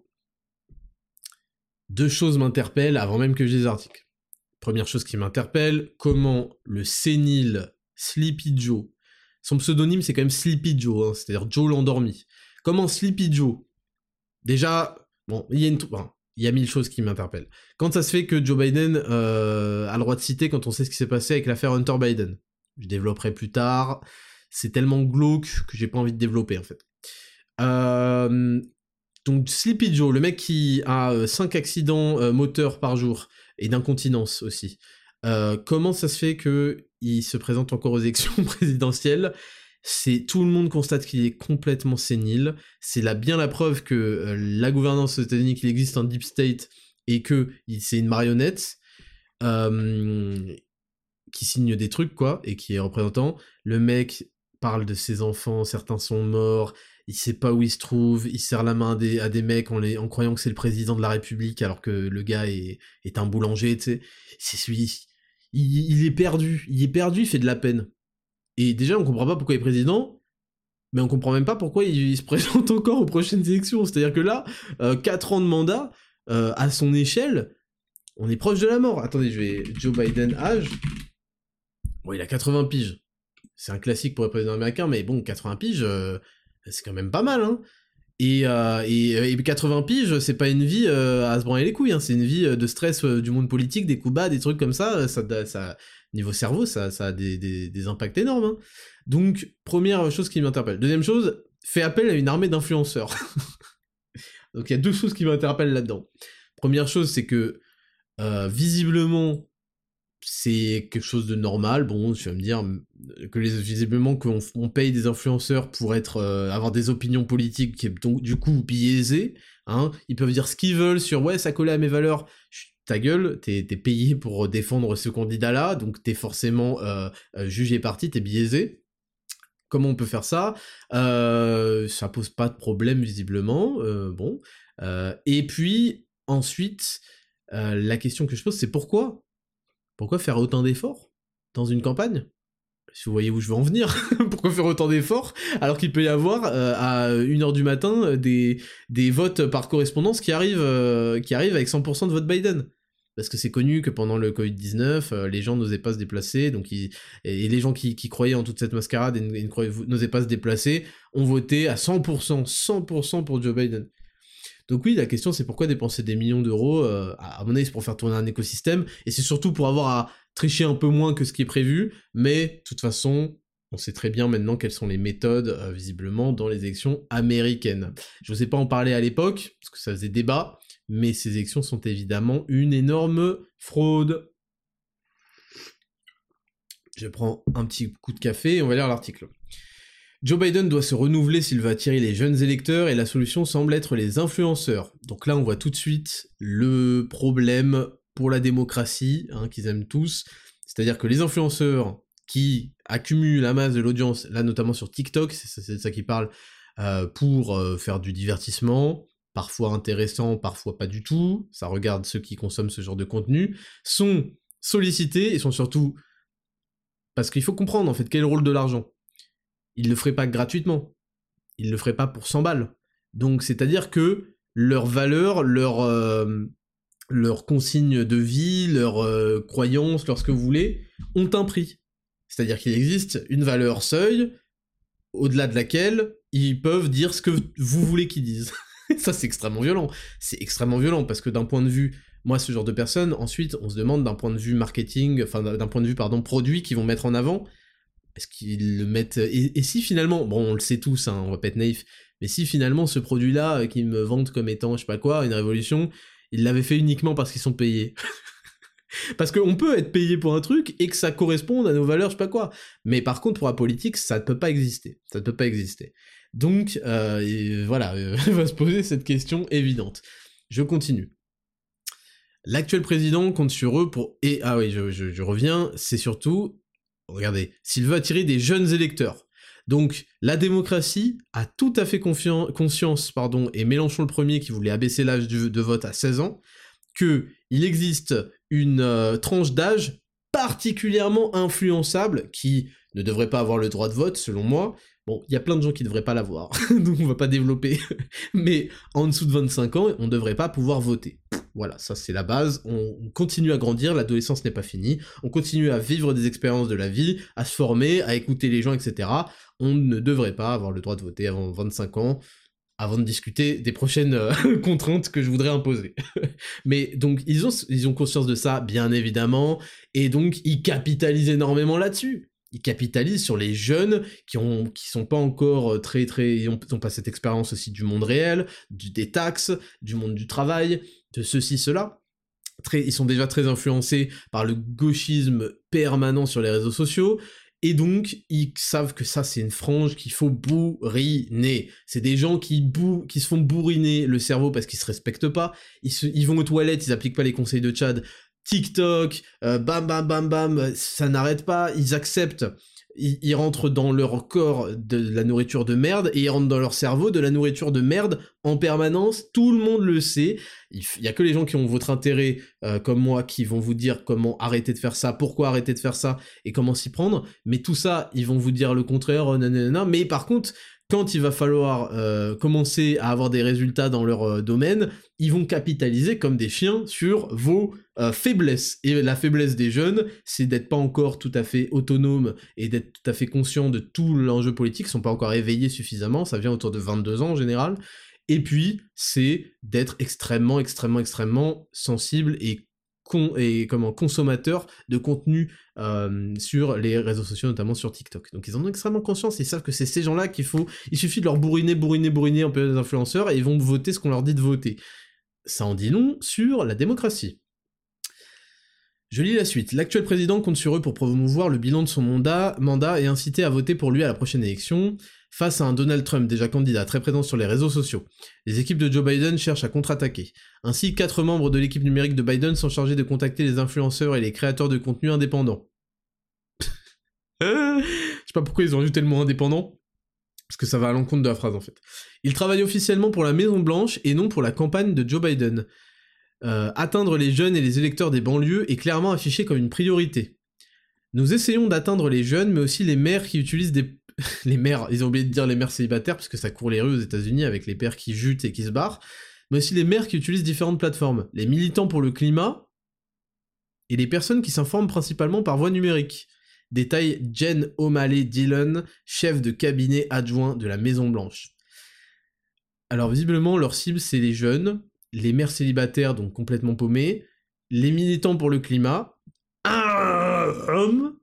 Deux choses m'interpellent avant même que je les articles. Première chose qui m'interpelle, comment le sénile Sleepy Joe, son pseudonyme c'est quand même Sleepy Joe, hein, c'est-à-dire Joe l'endormi. Comment Sleepy Joe, déjà, bon, il y a une, il y a mille choses qui m'interpellent. Quand ça se fait que Joe Biden euh, a le droit de citer quand on sait ce qui s'est passé avec l'affaire Hunter Biden Je développerai plus tard. C'est tellement glauque que j'ai pas envie de développer en fait. Euh, donc Sleepy Joe, le mec qui a 5 euh, accidents moteurs par jour et d'incontinence aussi. comment ça se fait que il se présente encore aux élections <laughs> présidentielles? C'est tout le monde constate qu'il est complètement sénile. C'est là bien la preuve que euh, la gouvernance aux États-Unis, qu'il existe un deep state et que c'est une marionnette euh, qui signe des trucs quoi et qui est représentant. Le mec parle de ses enfants, certains sont morts, il sait pas où il se trouve, il serre la main à des, mecs en, en croyant que c'est le président de la République alors que le gars est, un boulanger, tu sais. C'est celui, il, est perdu, il est perdu, il fait de la peine. Et déjà, on comprend pas pourquoi il est président, mais on comprend même pas pourquoi il, se <laughs> présente encore aux prochaines élections. C'est-à-dire que là, 4 euh, ans de mandat, euh, à son échelle, on est proche de la mort. Attendez, je vais... Joe Biden, âge... Bon, il a 80 piges. C'est un classique pour le président américain, mais bon, 80 piges, euh, c'est quand même pas mal, hein. Et, et, 80 piges, c'est pas une vie à se branler les couilles, hein. c'est une vie de stress du monde politique, des coups bas, des trucs comme ça, ça, ça, niveau cerveau, ça, a des, impacts énormes. Hein. Donc, première chose qui m'interpelle. Deuxième chose, fait appel à une armée d'influenceurs. <laughs> Donc, il y a deux choses qui m'interpellent là-dedans. Première chose, c'est que, euh, visiblement, c'est quelque chose de normal. Bon, tu vas me dire que les, visiblement qu'on on paye des influenceurs pour être euh, avoir des opinions politiques qui donc du coup biaisées. Hein. Ils peuvent dire ce qu'ils veulent sur ouais ça collait à mes valeurs. Ta gueule, t'es payé pour défendre ce candidat-là, donc t'es forcément euh, euh, jugé parti, t'es biaisé. Comment on peut faire ça? Euh, Ça pose pas de problème visiblement. bon. et puis ensuite, la question que je pose, c'est pourquoi? Pourquoi faire autant d'efforts dans une campagne? Si vous voyez où je veux en venir, <laughs> pourquoi faire autant d'efforts alors qu'il peut y avoir euh, à 1h du matin euh, des, votes par correspondance qui arrivent, euh, avec 100% de vote Biden parce que c'est connu que pendant le Covid-19, les gens n'osaient pas se déplacer, donc et les gens qui, croyaient en toute cette mascarade et n'osaient pas se déplacer ont voté à 100%, 100% pour Joe Biden. Donc oui, la question c'est pourquoi dépenser des millions d'euros, euh, à mon avis c'est pour faire tourner un écosystème, et c'est surtout pour avoir à tricher un peu moins que ce qui est prévu, mais de toute façon, on sait très bien maintenant quelles sont les méthodes, euh, visiblement, dans les élections américaines. Je n'osais pas en parler à l'époque, parce que ça faisait débat, mais ces élections sont évidemment une énorme fraude. Je prends un petit coup de café et on va lire l'article. Joe Biden doit se renouveler s'il veut attirer les jeunes électeurs et la solution semble être les influenceurs. Donc là, on voit tout de suite le problème pour la démocratie hein, qu'ils aiment tous. C'est-à-dire que les influenceurs qui accumulent la masse de l'audience, là notamment sur TikTok, c'est ça qui parle, euh, pour euh, faire du divertissement, parfois intéressant, parfois pas du tout, ça regarde ceux qui consomment ce genre de contenu, sont sollicités et sont surtout... Parce qu'il faut comprendre en fait quel est le rôle de l'argent ils le feraient pas gratuitement. Ils le feraient pas pour 100 balles. Donc c'est-à-dire que leur valeur, leur, euh, leur consigne de vie, leur euh, croyance, leur ce que vous voulez, ont un prix. C'est-à-dire qu'il existe une valeur seuil au-delà de laquelle ils peuvent dire ce que vous voulez qu'ils disent. <laughs> Ça c'est extrêmement violent. C'est extrêmement violent parce que d'un point de vue moi, ce genre de personnes, ensuite, on se demande d'un point de vue marketing, enfin d'un point de vue, pardon, produit qu'ils vont mettre en avant, est-ce qu'ils le mettent et, si finalement, bon, on le sait tous, hein, on va pas être naïf, mais si finalement ce produit-là euh, qu'ils me vendent comme étant, je sais pas quoi, une révolution, ils l'avaient fait uniquement parce qu'ils sont payés. <laughs> parce qu'on peut être payé pour un truc et que ça corresponde à nos valeurs, je sais pas quoi. Mais par contre, pour la politique, ça ne peut pas exister. Ça ne peut pas exister. Donc, euh, voilà, euh, <laughs> va se poser cette question évidente. Je continue. L'actuel président compte sur eux pour... Et, ah oui, je reviens, c'est surtout regardez, s'il veut attirer des jeunes électeurs. Donc la démocratie a tout à fait conscience, pardon, et Mélenchon le premier qui voulait abaisser l'âge de vote à 16 ans, qu'il existe une euh, tranche d'âge particulièrement influençable qui ne devrait pas avoir le droit de vote selon moi. Bon, il y a plein de gens qui ne devraient pas l'avoir, <laughs> donc on va pas développer. Mais en dessous de 25 ans, on ne devrait pas pouvoir voter. Voilà, ça c'est la base, on continue à grandir, l'adolescence n'est pas finie, on continue à vivre des expériences de la vie, à se former, à écouter les gens, etc. On ne devrait pas avoir le droit de voter avant 25 ans, avant de discuter des prochaines euh, <laughs> contraintes que je voudrais imposer. <laughs> Mais donc ils ont, ils ont conscience de ça, bien évidemment, et donc ils capitalisent énormément là-dessus ils capitalisent sur les jeunes qui ont qui sont pas encore euh, très très ils ont, pas cette expérience aussi du monde réel, du, des taxes, du monde du travail, de ceci cela. Très, ils sont déjà très influencés par le gauchisme permanent sur les réseaux sociaux. Et donc, ils savent que ça, c'est une frange qu'il faut bourriner. C'est des gens qui, bou qui se font bourriner le cerveau parce qu'ils se respectent pas. Ils, ils vont aux toilettes, ils appliquent pas les conseils de Chad. TikTok, euh, bam bam bam bam, ça n'arrête pas, ils acceptent, ils, rentrent dans leur corps de la nourriture de merde et ils rentrent dans leur cerveau de la nourriture de merde en permanence, tout le monde le sait, il y a que les gens qui ont votre intérêt euh, comme moi qui vont vous dire comment arrêter de faire ça, pourquoi arrêter de faire ça et comment s'y prendre, mais tout ça, ils vont vous dire le contraire, euh, nanana, mais par contre, quand il va falloir euh, commencer à avoir des résultats dans leur euh, domaine, ils vont capitaliser comme des chiens sur vos euh, faiblesses. Et la faiblesse des jeunes, c'est d'être pas encore tout à fait autonome et d'être tout à fait conscient de tout l'enjeu politique, ils sont pas encore éveillés suffisamment, ça vient autour de 22 ans en général. Et puis, c'est d'être extrêmement, extrêmement, extrêmement sensible et et comment consommateurs de contenu euh, sur les réseaux sociaux, notamment sur TikTok. Donc ils en ont extrêmement conscience, ils savent que c'est ces gens-là qu'il faut, il suffit de leur bourriner, bourriner, bourriner un peu les influenceurs et ils vont voter ce qu'on leur dit de voter. Ça en dit long sur la démocratie. Je lis la suite. L'actuel président compte sur eux pour promouvoir le bilan de son mandat et inciter à voter pour lui à la prochaine élection, face à un Donald Trump déjà candidat très présent sur les réseaux sociaux. Les équipes de Joe Biden cherchent à contre-attaquer. Ainsi, quatre membres de l'équipe numérique de Biden sont chargés de contacter les influenceurs et les créateurs de contenu indépendants. Je sais pas pourquoi ils ont ajouté le mot indépendant, parce que ça va à l'encontre de la phrase en fait. Ils travaillent officiellement pour la Maison Blanche et non pour la campagne de Joe Biden. Euh, atteindre les jeunes et les électeurs des banlieues est clairement affiché comme une priorité. Nous essayons d'atteindre les jeunes, mais aussi les mères qui utilisent des... <laughs> les mères, ils ont oublié de dire les mères célibataires, parce que ça court les rues aux États-Unis avec les pères qui jutent et qui se barrent, mais aussi les mères qui utilisent différentes plateformes, les militants pour le climat, et les personnes qui s'informent principalement par voie numérique. Détaille Jen O'Malley Dillon, chef de cabinet adjoint de la Maison Blanche. Alors visiblement, leur cible, c'est les jeunes, les mères célibataires, donc complètement paumées, les militants pour le climat, un homme,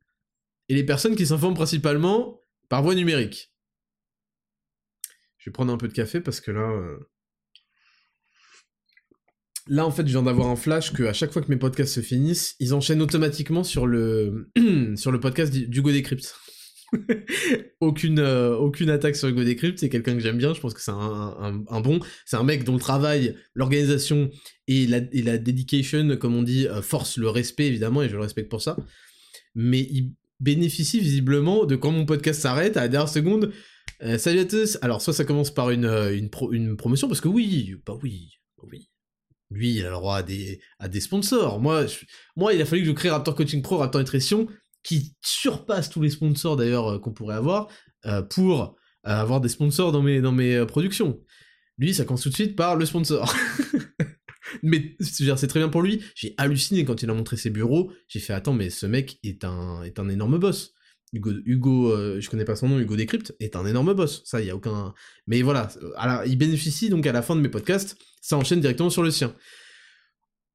et les personnes qui s'informent principalement par voie numérique. Je vais prendre un peu de café parce que là... euh, Là, en fait, je viens d'avoir un flash que à chaque fois que mes podcasts se finissent, ils enchaînent automatiquement sur le <clears throat> sur le podcast d'Hugo <laughs> aucune euh, aucune attaque sur Hugo Décrypte, c'est quelqu'un que j'aime bien. Je pense que c'est un bon, c'est un mec dont le travail, l'organisation et la, et la dedication, comme on dit, euh, force le respect évidemment et je le respecte pour ça. Mais il bénéficie visiblement de quand mon podcast s'arrête à la dernière seconde. euh, salut à tous. Alors soit ça commence par une euh, une, pro- une promotion parce que oui, bah oui, oui. Lui, il a le droit à des, à des sponsors. Moi, moi, il a fallu que je crée Raptor Coaching Pro, Raptor Nutrition, qui surpasse tous les sponsors d'ailleurs euh, qu'on pourrait avoir, pour avoir des sponsors dans mes, dans mes productions. Lui, ça commence tout de suite par le sponsor. <laughs> mais c'est très bien pour lui. J'ai halluciné quand il a montré ses bureaux. J'ai fait, attends, mais ce mec est un, énorme boss. Hugo, Hugo euh, je connais pas son nom, Hugo Décrypte, est un énorme boss. Ça, il y a aucun... Mais voilà, il bénéficie donc à la fin de mes podcasts, ça enchaîne directement sur le sien.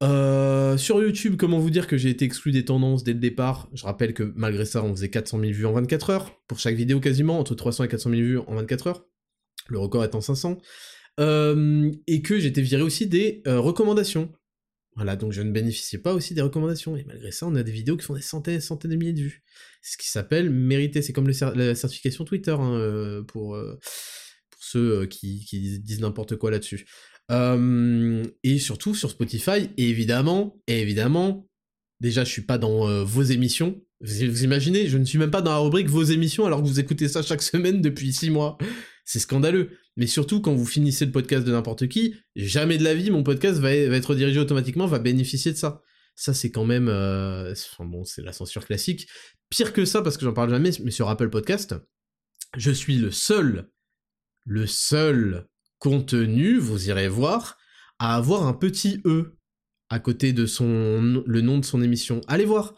Euh, sur YouTube, comment vous dire que j'ai été exclu des tendances dès le départ? Je rappelle que malgré ça, on faisait 400 000 vues en 24 heures, pour chaque vidéo quasiment, entre 300 et 400 000 vues en 24 heures, le record étant 500, Euh, et que j'étais viré aussi des euh, recommandations. Voilà, donc je ne bénéficiais pas aussi des recommandations, et malgré ça, on a des vidéos qui font des centaines et centaines de milliers de vues. Ce qui s'appelle mériter, c'est comme la certification Twitter, hein, euh, pour, ceux qui, disent n'importe quoi là-dessus. Et surtout sur Spotify, évidemment, évidemment, déjà je suis pas dans vos émissions. Vous, vous imaginez, je ne suis même pas dans la rubrique vos émissions alors que vous écoutez ça chaque <laughs> semaine depuis 6 mois. C'est scandaleux. Mais surtout quand vous finissez le podcast de n'importe qui, jamais de la vie mon podcast va, être dirigé automatiquement, va bénéficier de ça. Ça c'est quand même, euh, bon, c'est la censure classique. Pire que ça parce que j'en parle jamais, mais sur Apple Podcast, je suis le seul, le seul contenu, vous irez voir, à avoir un petit E à côté de son le nom de son émission. Allez voir.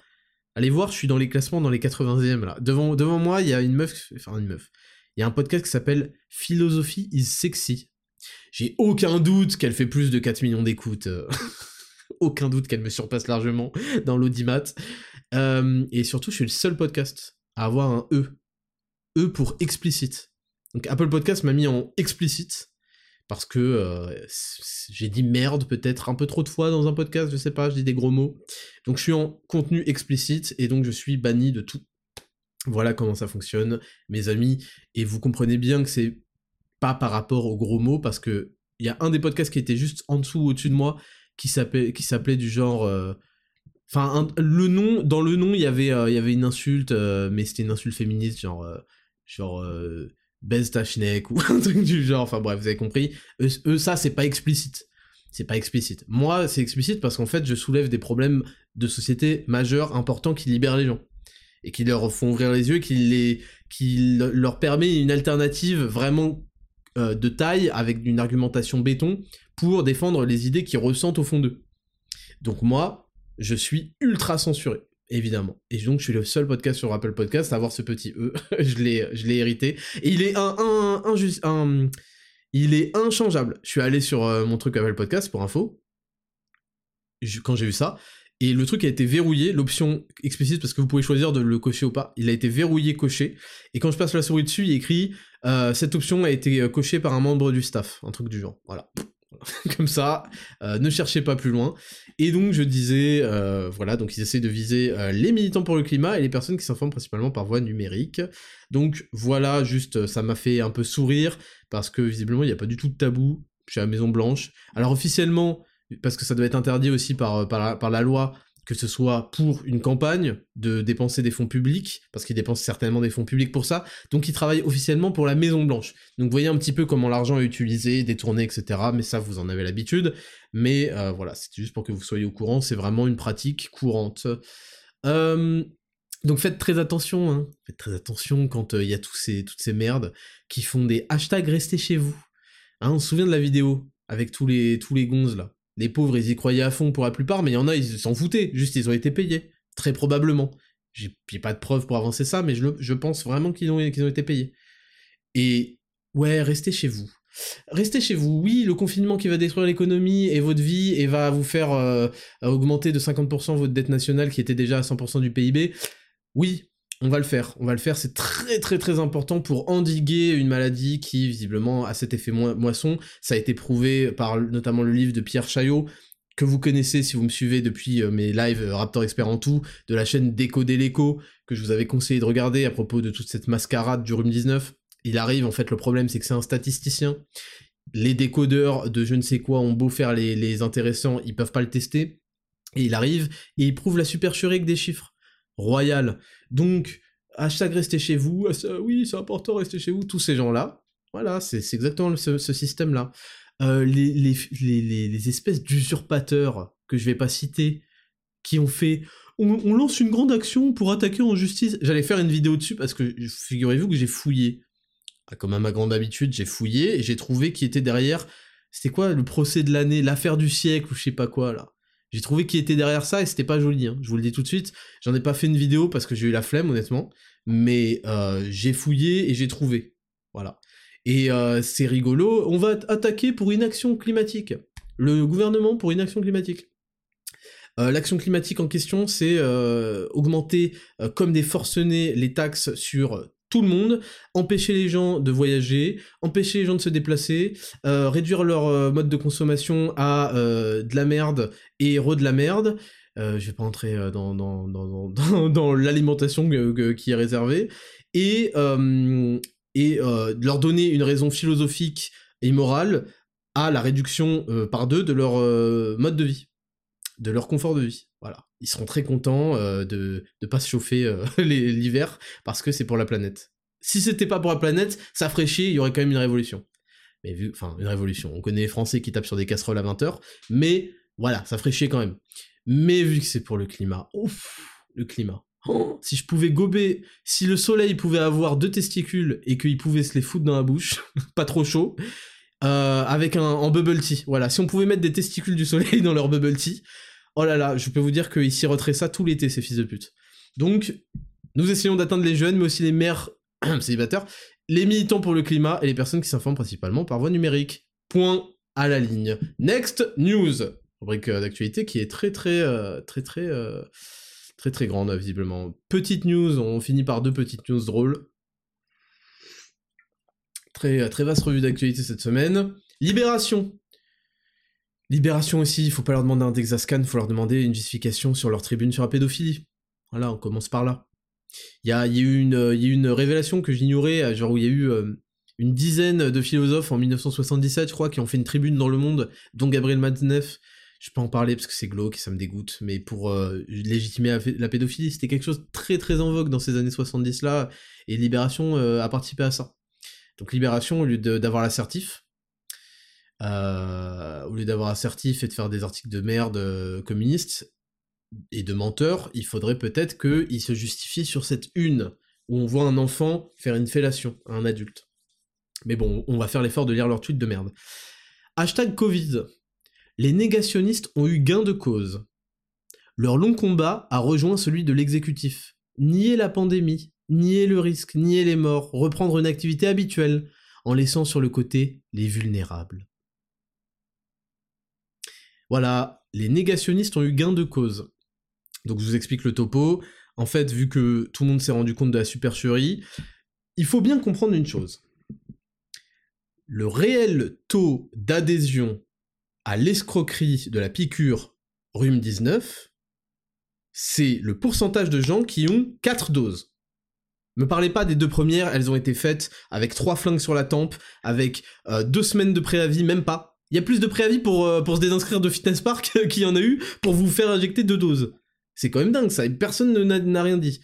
Allez voir, je suis dans les classements dans les 80e là. Devant, devant moi, il y a une meuf, enfin une meuf. Il y a un podcast qui s'appelle Philosophie is sexy. J'ai aucun doute qu'elle fait plus de 4 millions d'écoutes. <laughs> aucun doute qu'elle me surpasse largement dans l'audimat. Euh, et surtout, je suis le seul podcast à avoir un E. E pour explicite. Donc Apple Podcast m'a mis en explicite parce que euh, j'ai dit merde peut-être un peu trop de fois dans un podcast, je sais pas, je dis des gros mots. Donc je suis en contenu explicite et donc je suis banni de tout. Voilà comment ça fonctionne, mes amis. Et vous comprenez bien que c'est pas par rapport aux gros mots parce que il y a un des podcasts qui était juste en dessous, au-dessus de moi, qui s'appelait, qui s'appelait du genre. euh, Enfin, le nom, dans le nom, il y avait, euh, une insulte, euh, mais c'était une insulte féministe, genre, genre, baise <laughs> ou un truc du genre. Enfin bref, vous avez compris. Eux, eux, ça, c'est pas explicite. C'est pas explicite. Moi, c'est explicite parce qu'en fait, je soulève des problèmes de société majeurs, importants, qui libèrent les gens et qui leur font ouvrir les yeux, qui les, qui le- leur permet une alternative vraiment euh, de taille avec une argumentation béton pour défendre les idées qu'ils ressentent au fond d'eux. Donc moi, je suis ultra censuré, évidemment. Et donc je suis le seul podcast sur Apple Podcast à avoir ce petit E. <laughs> je l'ai, hérité. Et il est un, un, un, un- il est inchangeable. Je suis allé sur euh, mon truc Apple Podcast pour info. Quand j'ai vu ça. Et le truc a été verrouillé, l'option explicite, parce que vous pouvez choisir de le cocher ou pas, il a été verrouillé, coché, et quand je passe la souris dessus, il écrit euh, Cette option a été euh, cochée par un membre du staff », un truc du genre, voilà. <laughs> Comme ça, euh, ne cherchez pas plus loin. Et donc je disais, voilà, donc ils essaient de viser les militants pour le climat et les personnes qui s'informent principalement par voie numérique. Donc voilà, juste, ça m'a fait un peu sourire, parce que visiblement il n'y a pas du tout de tabou chez la Maison Blanche. Alors officiellement, parce que ça doit être interdit aussi par, par la loi, que ce soit pour une campagne de dépenser des fonds publics, parce qu'ils dépensent certainement des fonds publics pour ça, donc ils travaillent officiellement pour la Maison Blanche. Donc vous voyez un petit peu comment l'argent est utilisé, détourné, etc. Mais ça, vous en avez l'habitude. Mais euh, voilà, c'est juste pour que vous soyez au courant, c'est vraiment une pratique courante. Euh, donc faites très attention, hein. faites très attention quand euh, il y a ces, toutes ces merdes qui font des hashtags restez chez vous. Hein, on se souvient de la vidéo avec tous les, tous les gonzes là. Les pauvres, ils y croyaient à fond pour la plupart, mais il y en a, ils s'en foutaient, juste ils ont été payés. Très probablement. J'ai pas de preuves pour avancer ça, mais je, pense vraiment qu'ils ont, été payés. Et ouais, restez chez vous. Restez chez vous. Oui, le confinement qui va détruire l'économie et votre vie et va vous faire euh, augmenter de 50% votre dette nationale qui était déjà à 100% du PIB. Oui, on va le faire, on va le faire, c'est très très très important pour endiguer une maladie qui visiblement a cet effet moisson. Ça a été prouvé par notamment le livre de Pierre Chaillot, que vous connaissez si vous me suivez depuis euh, mes lives euh, Raptor Esperanto, de la chaîne Décoder l'écho, que je vous avais conseillé de regarder à propos de toute cette mascarade du rhume 19. Il arrive, en fait, le problème c'est que c'est un statisticien. Les décodeurs de je ne sais quoi ont beau faire les, les intéressants, ils peuvent pas le tester. Et il arrive, et il prouve la supercherie avec des chiffres royal. Donc, hashtag restez chez vous, ah, oui, c'est important, restez chez vous, tous ces gens-là. Voilà, c'est exactement ce, système-là. Euh, les, les, espèces d'usurpateurs que je vais pas citer, qui ont fait on, lance une grande action pour attaquer en justice. J'allais faire une vidéo dessus parce que figurez-vous que j'ai fouillé. Ah, comme à ma grande habitude, j'ai fouillé et j'ai trouvé qui était derrière. C'était quoi le procès de l'année, l'affaire du siècle ou je sais pas quoi là. J'ai trouvé qui était derrière ça et c'était pas joli, hein. je vous le dis tout de suite. J'en ai pas fait une vidéo parce que j'ai eu la flemme, honnêtement. Mais euh, j'ai fouillé et j'ai trouvé. Voilà. Et euh, c'est rigolo. On va attaquer pour inaction climatique. Le gouvernement pour inaction climatique. Euh, l'action climatique en question, c'est augmenter comme des forcenés les taxes sur tout le monde, empêcher les gens de voyager, empêcher les gens de se déplacer, euh, réduire leur euh, mode de consommation à euh, de la merde et re de la merde. je vais pas entrer dans, dans, dans, <laughs> l'alimentation qui est réservée. Et leur donner une raison philosophique et morale à la réduction par deux de leur mode de vie, de leur confort de vie. Voilà ils seront très contents euh, de ne pas se chauffer euh, <laughs> l'hiver parce que c'est pour la planète. Si c'était pas pour la planète, ça ferait chier, il y aurait quand même une révolution. Mais vu, enfin, une révolution. On connaît les Français qui tapent sur des casseroles à 20h, mais voilà, ça ferait chier quand même. Mais vu que c'est pour le climat, ouf, le climat. Si je pouvais gober, si le soleil pouvait avoir deux testicules et qu'il pouvait se les foutre dans la bouche, <laughs> pas trop chaud, euh, avec un bubble tea. Voilà, si on pouvait mettre des testicules du soleil <laughs> dans leur bubble tea, oh là là, je peux vous dire qu'ils s'y retraient ça tout l'été, ces fils de pute. Donc, nous essayons d'atteindre les jeunes, mais aussi les mères <clears throat> célibataires, les militants pour le climat et les personnes qui s'informent principalement par voie numérique. Point à la ligne. Next news. Rubrique euh, d'actualité qui est très très euh, très très très très grande visiblement. Petite news, on finit par deux petites news drôles. Très très vaste revue d'actualité cette semaine. Libération. Libération aussi, il faut pas leur demander un Texascan, il faut leur demander une justification sur leur tribune sur la pédophilie. Voilà, on commence par là. Il y a, eu une, une révélation que j'ignorais, euh, genre où il y a eu euh, une dizaine de philosophes en 1977, je crois, qui ont fait une tribune dans le monde, dont Gabriel Matzneff. Je peux en parler parce que c'est glauque et ça me dégoûte, mais pour euh, légitimer la, pédophilie, c'était quelque chose de très très en vogue dans ces années 70-là, et Libération a participé à ça. Donc Libération, au lieu d'avoir l'assertif, euh, au lieu d'avoir assertif et de faire des articles de merde euh, communistes et de menteurs, il faudrait peut-être qu'il se justifie sur cette une, où on voit un enfant faire une fellation à un adulte. Mais bon, on va faire l'effort de lire leur tweet de merde. Hashtag Covid. Les négationnistes ont eu gain de cause. Leur long combat a rejoint celui de l'exécutif. Nier la pandémie, nier le risque, nier les morts, reprendre une activité habituelle, en laissant sur le côté les vulnérables. Voilà, les négationnistes ont eu gain de cause. Donc je vous explique le topo. En fait, vu que tout le monde s'est rendu compte de la supercherie, il faut bien comprendre une chose. Le réel taux d'adhésion à l'escroquerie de la piqûre rhume 19, c'est le pourcentage de gens qui ont 4 doses. Me parlez pas des deux premières, elles ont été faites avec trois flingues sur la tempe, avec euh, deux semaines de préavis, même pas. Il y a plus de préavis pour, euh, pour se désinscrire de Fitness Park <laughs> qu'il y en a eu pour vous faire injecter deux doses. C'est quand même dingue ça, personne n'a rien dit.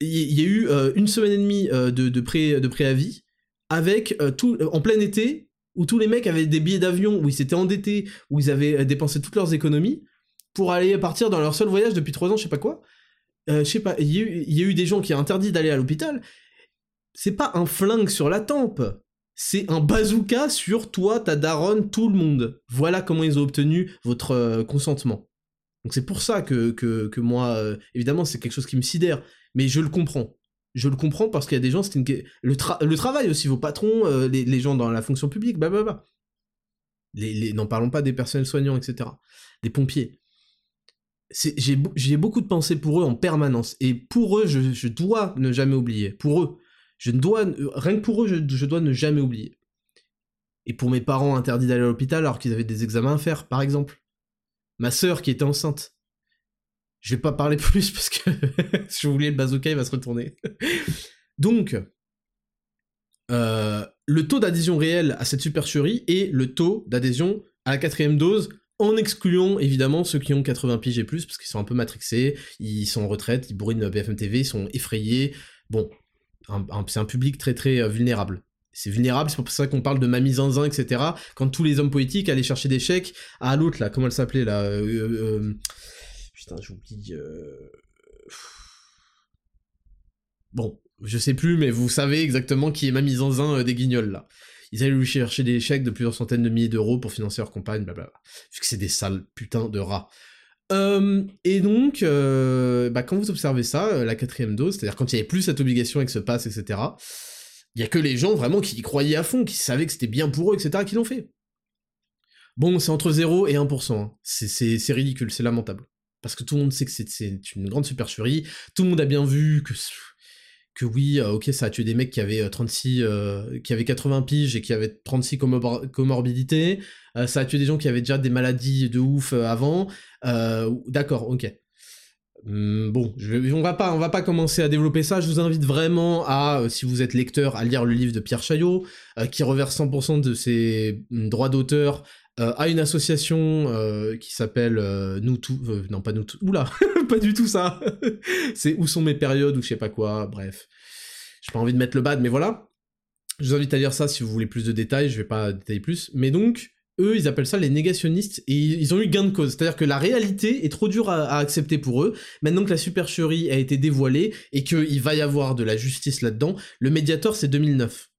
Il y, a eu euh, une semaine et demie de, pré, de préavis, avec tout, en plein été, où tous les mecs avaient des billets d'avion, où ils s'étaient endettés, où ils avaient dépensé toutes leurs économies, pour aller partir dans leur seul voyage depuis trois ans, je sais pas quoi. Euh, je sais pas, il y, a eu des gens qui ont interdit d'aller à l'hôpital. C'est pas un flingue sur la tempe, c'est un bazooka sur toi, ta daronne, tout le monde. Voilà comment ils ont obtenu votre euh, consentement. Donc c'est pour ça que, que, moi, euh, évidemment, c'est quelque chose qui me sidère, mais je le comprends. Je le comprends parce qu'il y a des gens, c'est une... le, travail aussi, vos patrons, les, gens dans la fonction publique, blablabla. Les, les... N'en parlons pas des personnels soignants, etc. Des pompiers j'ai beaucoup de pensées pour eux en permanence. Et pour eux, je, dois ne jamais oublier. Pour eux. Je dois, rien que pour eux, je, dois ne jamais oublier. Et pour mes parents interdits d'aller à l'hôpital alors qu'ils avaient des examens à faire, par exemple. Ma sœur qui était enceinte. Je vais pas parler <laughs> plus parce que <laughs> si je voulais le bazooka, il va se retourner. <laughs> Donc, euh, le taux d'adhésion réel à cette supercherie et le taux d'adhésion à la quatrième dose en excluant évidemment ceux qui ont 80 piges et plus, parce qu'ils sont un peu matrixés, ils sont en retraite, ils bourrinent BFM TV, ils sont effrayés. Bon, c'est un public très très euh, vulnérable. C'est vulnérable, c'est pour ça qu'on parle de mamie zinzin, etc. Quand tous les hommes politiques allaient chercher des chèques à l'autre, là, comment elle s'appelait, là euh, euh, Putain, j'oublie... Bon, je sais plus, mais vous savez exactement qui est mamie zinzin des guignols, là ils allaient lui chercher des chèques de plusieurs centaines de milliers d'euros pour financer leur campagne, blablabla. Vu que c'est des sales putains de rats. Euh, et donc, euh, bah, quand vous observez ça, euh, la quatrième dose, c'est-à-dire quand il n'y avait plus cette obligation avec ce pass, etc., il y a que les gens vraiment qui y croyaient à fond, qui savaient que c'était bien pour eux, etc., qui l'ont fait. Bon, c'est entre 0 et 1%. Hein. C'est ridicule, c'est lamentable. Parce que tout le monde sait que c'est une grande supercherie, tout le monde a bien vu que que oui, euh, ok, ça a tué des mecs qui avaient 36, euh, euh, qui avaient 80 piges et qui avaient 36 comorbidités. ça a tué des gens qui avaient déjà des maladies de ouf avant. D'accord, ok. Hum, bon, on va pas, on va pas commencer à développer ça. Je vous invite vraiment à, si vous êtes lecteur, à lire le livre de Pierre Chaillot, qui reverse 100% de ses hum, droits d'auteur à une association qui s'appelle Nous Tous, non pas Nous Tous, oula, <laughs> pas du tout ça. <laughs> c'est où sont mes périodes ou je sais pas quoi, bref. J'ai pas envie de mettre le bad, mais voilà. Je vous invite à lire ça si vous voulez plus de détails, je vais pas détailler plus. Mais donc, eux, ils appellent ça les négationnistes, et ils ont eu gain de cause. C'est-à-dire que la réalité est trop dure à, accepter pour eux. Maintenant que la supercherie a été dévoilée, et qu'il va y avoir de la justice là-dedans, le Mediator, c'est 2009.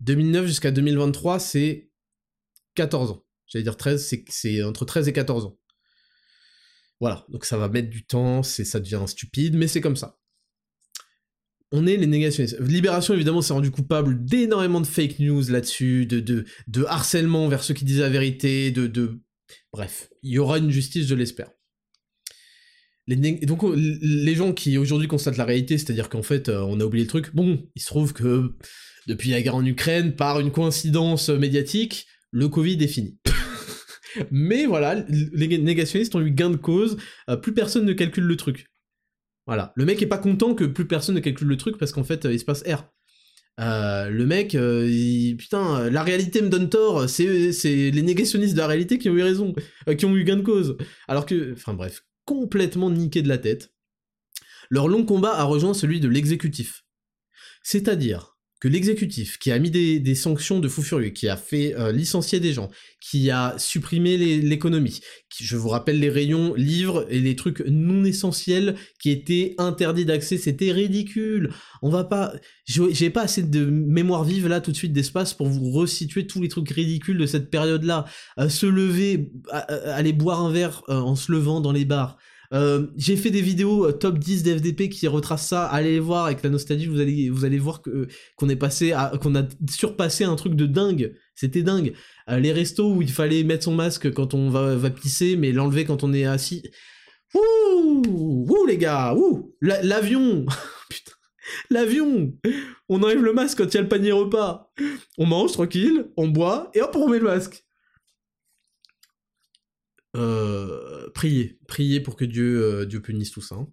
2009 jusqu'à 2023, c'est 14 ans. J'allais dire 13, c'est entre 13 et 14 ans. Voilà, donc ça va mettre du temps, ça devient stupide, mais c'est comme ça. On est les négationnistes. Libération, évidemment, s'est rendu coupable d'énormément de fake news là-dessus, de, harcèlement vers ceux qui disent la vérité, de. Bref, il y aura une justice, je l'espère. Les Donc les gens qui aujourd'hui constatent la réalité, c'est-à-dire qu'en fait euh, on a oublié le truc, bon, il se trouve que depuis la guerre en Ukraine, par une coïncidence médiatique, le Covid est fini. <laughs> Mais voilà, les négationnistes ont eu gain de cause, euh, plus personne ne calcule le truc. Voilà, le mec est pas content que plus personne ne calcule le truc parce qu'en fait euh, il se passe R. Euh, le mec, putain, la réalité me donne tort, c'est les négationnistes de la réalité qui ont eu raison, qui ont eu gain de cause. Alors que, enfin bref, complètement niqué de la tête. Leur long combat a rejoint celui de l'exécutif. C'est-à-dire que l'exécutif, qui a mis des, sanctions de fou furieux, qui a fait euh, licencier des gens, qui a supprimé l'économie, je vous rappelle les rayons livres et les trucs non essentiels qui étaient interdits d'accès, c'était ridicule. On va pas, j'ai pas assez de mémoire vive là tout de suite d'espace pour vous resituer tous les trucs ridicules de cette période-là. Euh, se lever, aller boire un verre euh, en se levant dans les bars. Euh, j'ai fait des vidéos euh, top 10 d'FDP qui retracent ça. Allez les voir avec la nostalgie, vous allez, vous allez voir que qu'on est passé a surpassé un truc de dingue. C'était dingue. Euh, les restos où il fallait mettre son masque quand on va, va pisser, mais l'enlever quand on est assis. Ouh, ouh les gars, ouh, l'avion. <laughs> Putain. L'avion On enlève le masque quand il y a le panier repas. On mange tranquille, on boit, et hop, on remet le masque. Euh, priez, priez pour que Dieu, euh, Dieu punisse tout ça. hein.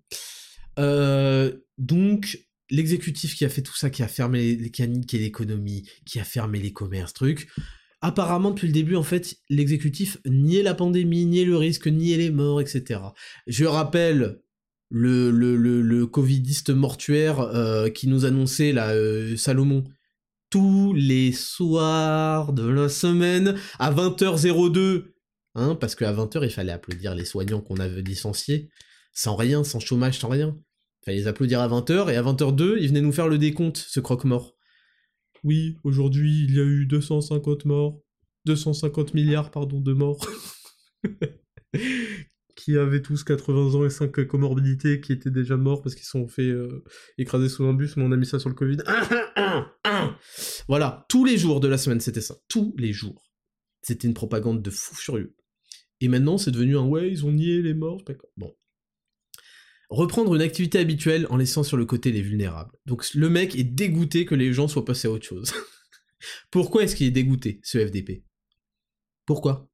Euh, donc, l'exécutif qui a fait tout ça, qui a fermé les caniques et l'économie, qui a fermé les commerces, trucs. Apparemment, depuis le début, en fait, l'exécutif niait la pandémie, niait le risque, niait les morts, etc. Je rappelle le, le, le, le covidiste mortuaire qui nous annonçait, là, Salomon, tous les soirs de la semaine à 20h02. Hein, parce qu'à 20h, il fallait applaudir les soignants qu'on avait licenciés, sans rien, sans chômage, sans rien. Il fallait les applaudir à 20h, et à 20h02, ils venaient nous faire le décompte, ce croque-mort. Oui, aujourd'hui, il y a eu 250 morts. 250 milliards, pardon, de morts. <laughs> qui avaient tous 80 ans et 5 comorbidités, qui étaient déjà morts parce qu'ils sont fait euh, écraser sous un bus, mais on a mis ça sur le Covid. <coughs> voilà, tous les jours de la semaine, c'était ça. Tous les jours. C'était une propagande de fou furieux. Et maintenant, c'est devenu un ouais, ils ont nié les morts. Bon. Reprendre une activité habituelle en laissant sur le côté les vulnérables. Donc le mec est dégoûté que les gens soient passés à autre chose. <laughs> pourquoi est-ce qu'il est dégoûté, ce FDP Pourquoi?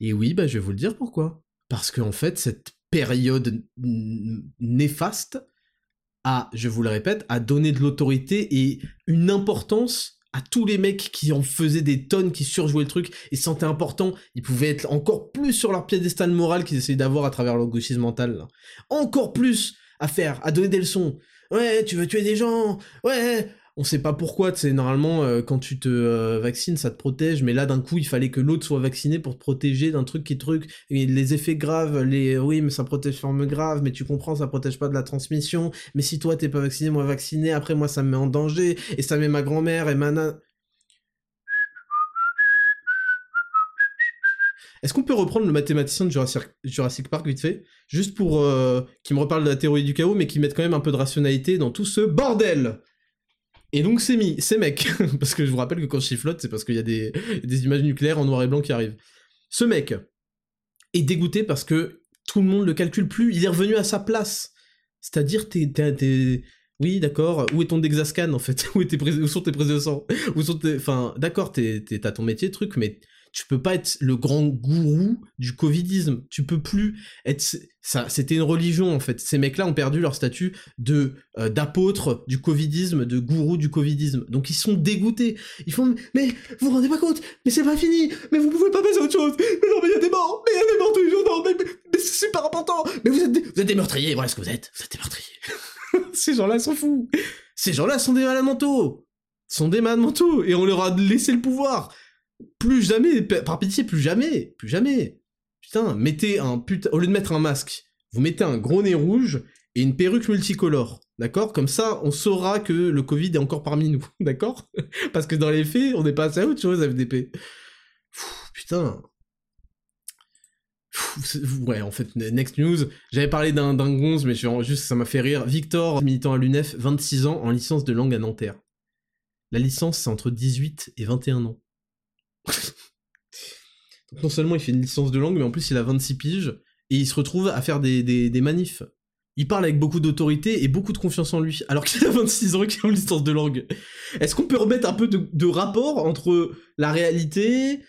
Et oui, bah je vais vous le dire pourquoi. Parce qu'en fait, cette période néfaste a, je vous le répète, a donné de l'autorité et une importance à tous les mecs qui en faisaient des tonnes, qui surjouaient le truc et se sentaient importants, ils pouvaient être encore plus sur leur piédestal moral qu'ils essayaient d'avoir à travers leur gauchisme mental. Encore plus à faire, à donner des leçons. Ouais, tu veux tuer des gens. Ouais, on sait pas pourquoi, tu sais, normalement, euh, quand tu te euh, vaccines, ça te protège, mais là, d'un coup, il fallait que l'autre soit vacciné pour te protéger d'un truc qui truc, les effets graves, les, oui, mais ça protège forme grave, mais tu comprends, ça protège pas de la transmission, mais si toi, t'es pas vacciné, moi, vacciné, après, moi, ça me met en danger, et ça met ma grand-mère et ma na... Est-ce qu'on peut reprendre le mathématicien de Jurassic, Jurassic Park vite fait? Juste pour euh, qu'il me reparle de la théorie du chaos, mais qu'il mette quand même un peu de rationalité dans tout ce bordel et donc c'est mis, ces mecs, <laughs> parce que je vous rappelle que quand je chifflote, c'est parce qu'il y a des, images nucléaires en noir et blanc qui arrivent. Ce mec est dégoûté parce que tout le monde le calcule plus, il est revenu à sa place. C'est-à-dire, t'es, t'es. Oui, d'accord, où est ton Dexascan en fait? <laughs> Où, sont tes prises de sang Où sont tes... Enfin, d'accord, t'as ton métier, truc, mais tu peux pas être le grand gourou du covidisme. Tu peux plus être ça. C'était une religion en fait. Ces mecs-là ont perdu leur statut de euh, d'apôtre du covidisme, de gourou du covidisme. Donc ils sont dégoûtés. Ils font mais vous vous rendez pas compte? Mais c'est pas fini. Mais vous pouvez pas passer à autre chose. Mais non mais il y a des morts. Mais il y a des morts tous les jours. Non mais, c'est super important. Mais vous êtes des, vous êtes des meurtriers. Voilà ce que vous êtes. Vous êtes des meurtriers. <laughs> Ces gens-là sont fous. Ces gens-là sont des malades mentaux. Sont des malades et on leur a laissé le pouvoir plus jamais, par pitié, plus jamais, plus jamais. Putain, mettez un putain, au lieu de mettre un masque, vous mettez un gros nez rouge et une perruque multicolore, d'accord? Comme ça, on saura que le Covid est encore parmi nous, <laughs> d'accord? Parce que dans les faits, on n'est pas assez à autre chose, FDP. putain. ouais, en fait, next news. J'avais parlé d'un gonze, mais juste, ça m'a fait rire. Victor, militant à l'UNEF, 26 ans, en licence de langue à Nanterre. La licence, c'est entre 18 et 21 ans. <laughs> Non seulement il fait une licence de langue, mais en plus il a 26 piges, et il se retrouve à faire des, manifs. Il parle avec beaucoup d'autorité et beaucoup de confiance en lui, alors qu'il a 26 ans et qu'il a une licence de langue. Est-ce qu'on peut remettre un peu de, rapport entre la réalité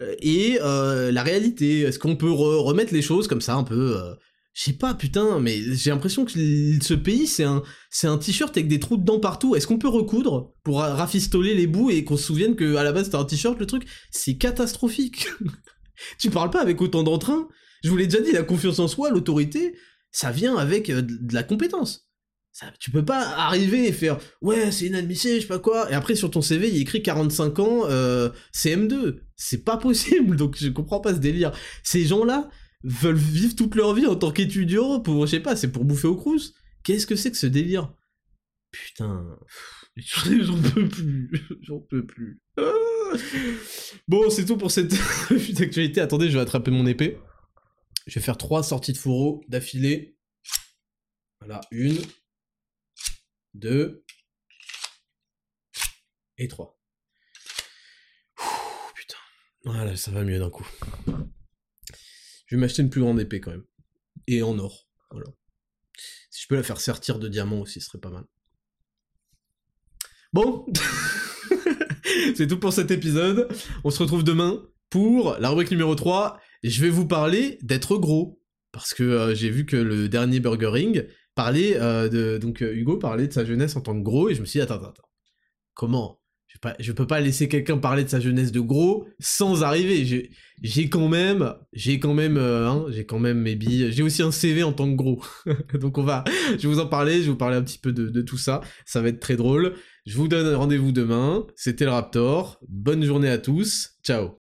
et euh, la réalité? Est-ce qu'on peut re remettre les choses comme ça un peu euh, je sais pas, putain, mais j'ai l'impression que ce pays, c'est un, c'est un t-shirt avec des trous dedans partout. Est-ce qu'on peut recoudre pour rafistoler les bouts et qu'on se souvienne que à la base c'était un t-shirt, le truc? C'est catastrophique. <laughs> tu parles pas avec autant d'entrain. Je vous l'ai déjà dit, la confiance en soi, l'autorité, ça vient avec euh, de la compétence. Ça, tu peux pas arriver et faire ouais c'est inadmissible je sais pas quoi et après sur ton CV il écrit 45 ans euh, CM2 c'est pas <laughs> possible donc je comprends pas ce délire ces gens là veulent vivre toute leur vie en tant qu'étudiants pour, je sais pas, c'est pour bouffer au crous. Qu'est-ce que c'est que ce délire? Putain, <laughs> j'en peux plus, <laughs> j'en peux plus. Bon, c'est tout pour cette <laughs> actualité. Attendez, je vais attraper mon épée. Je vais faire trois sorties de fourreau d'affilée. Voilà, une, deux et trois. putain. Voilà, ça va mieux d'un coup. Je vais m'acheter une plus grande épée quand même. Et en or. Si je peux la faire sertir de diamant aussi, ce serait pas mal. Bon <laughs> C'est tout pour cet épisode. On se retrouve demain pour la rubrique numéro 3 je vais vous parler d'être gros. Parce que euh, j'ai vu que le dernier Burger Ring parlait euh, de... Donc euh, Hugo parlait de sa jeunesse en tant que gros, et je me suis dit, attends, attends, attends. Comment pas, je peux pas laisser quelqu'un parler de sa jeunesse de gros sans arriver. J'ai quand même, j'ai quand même, hein, j'ai quand même mes billes. J'ai aussi un CV en tant que gros. <laughs> Donc on va, je vais vous en parler, je vais vous parler un petit peu de tout ça. Ça va être très drôle. Je vous donne rendez-vous demain. C'était le Raptor. Bonne journée à tous. Ciao.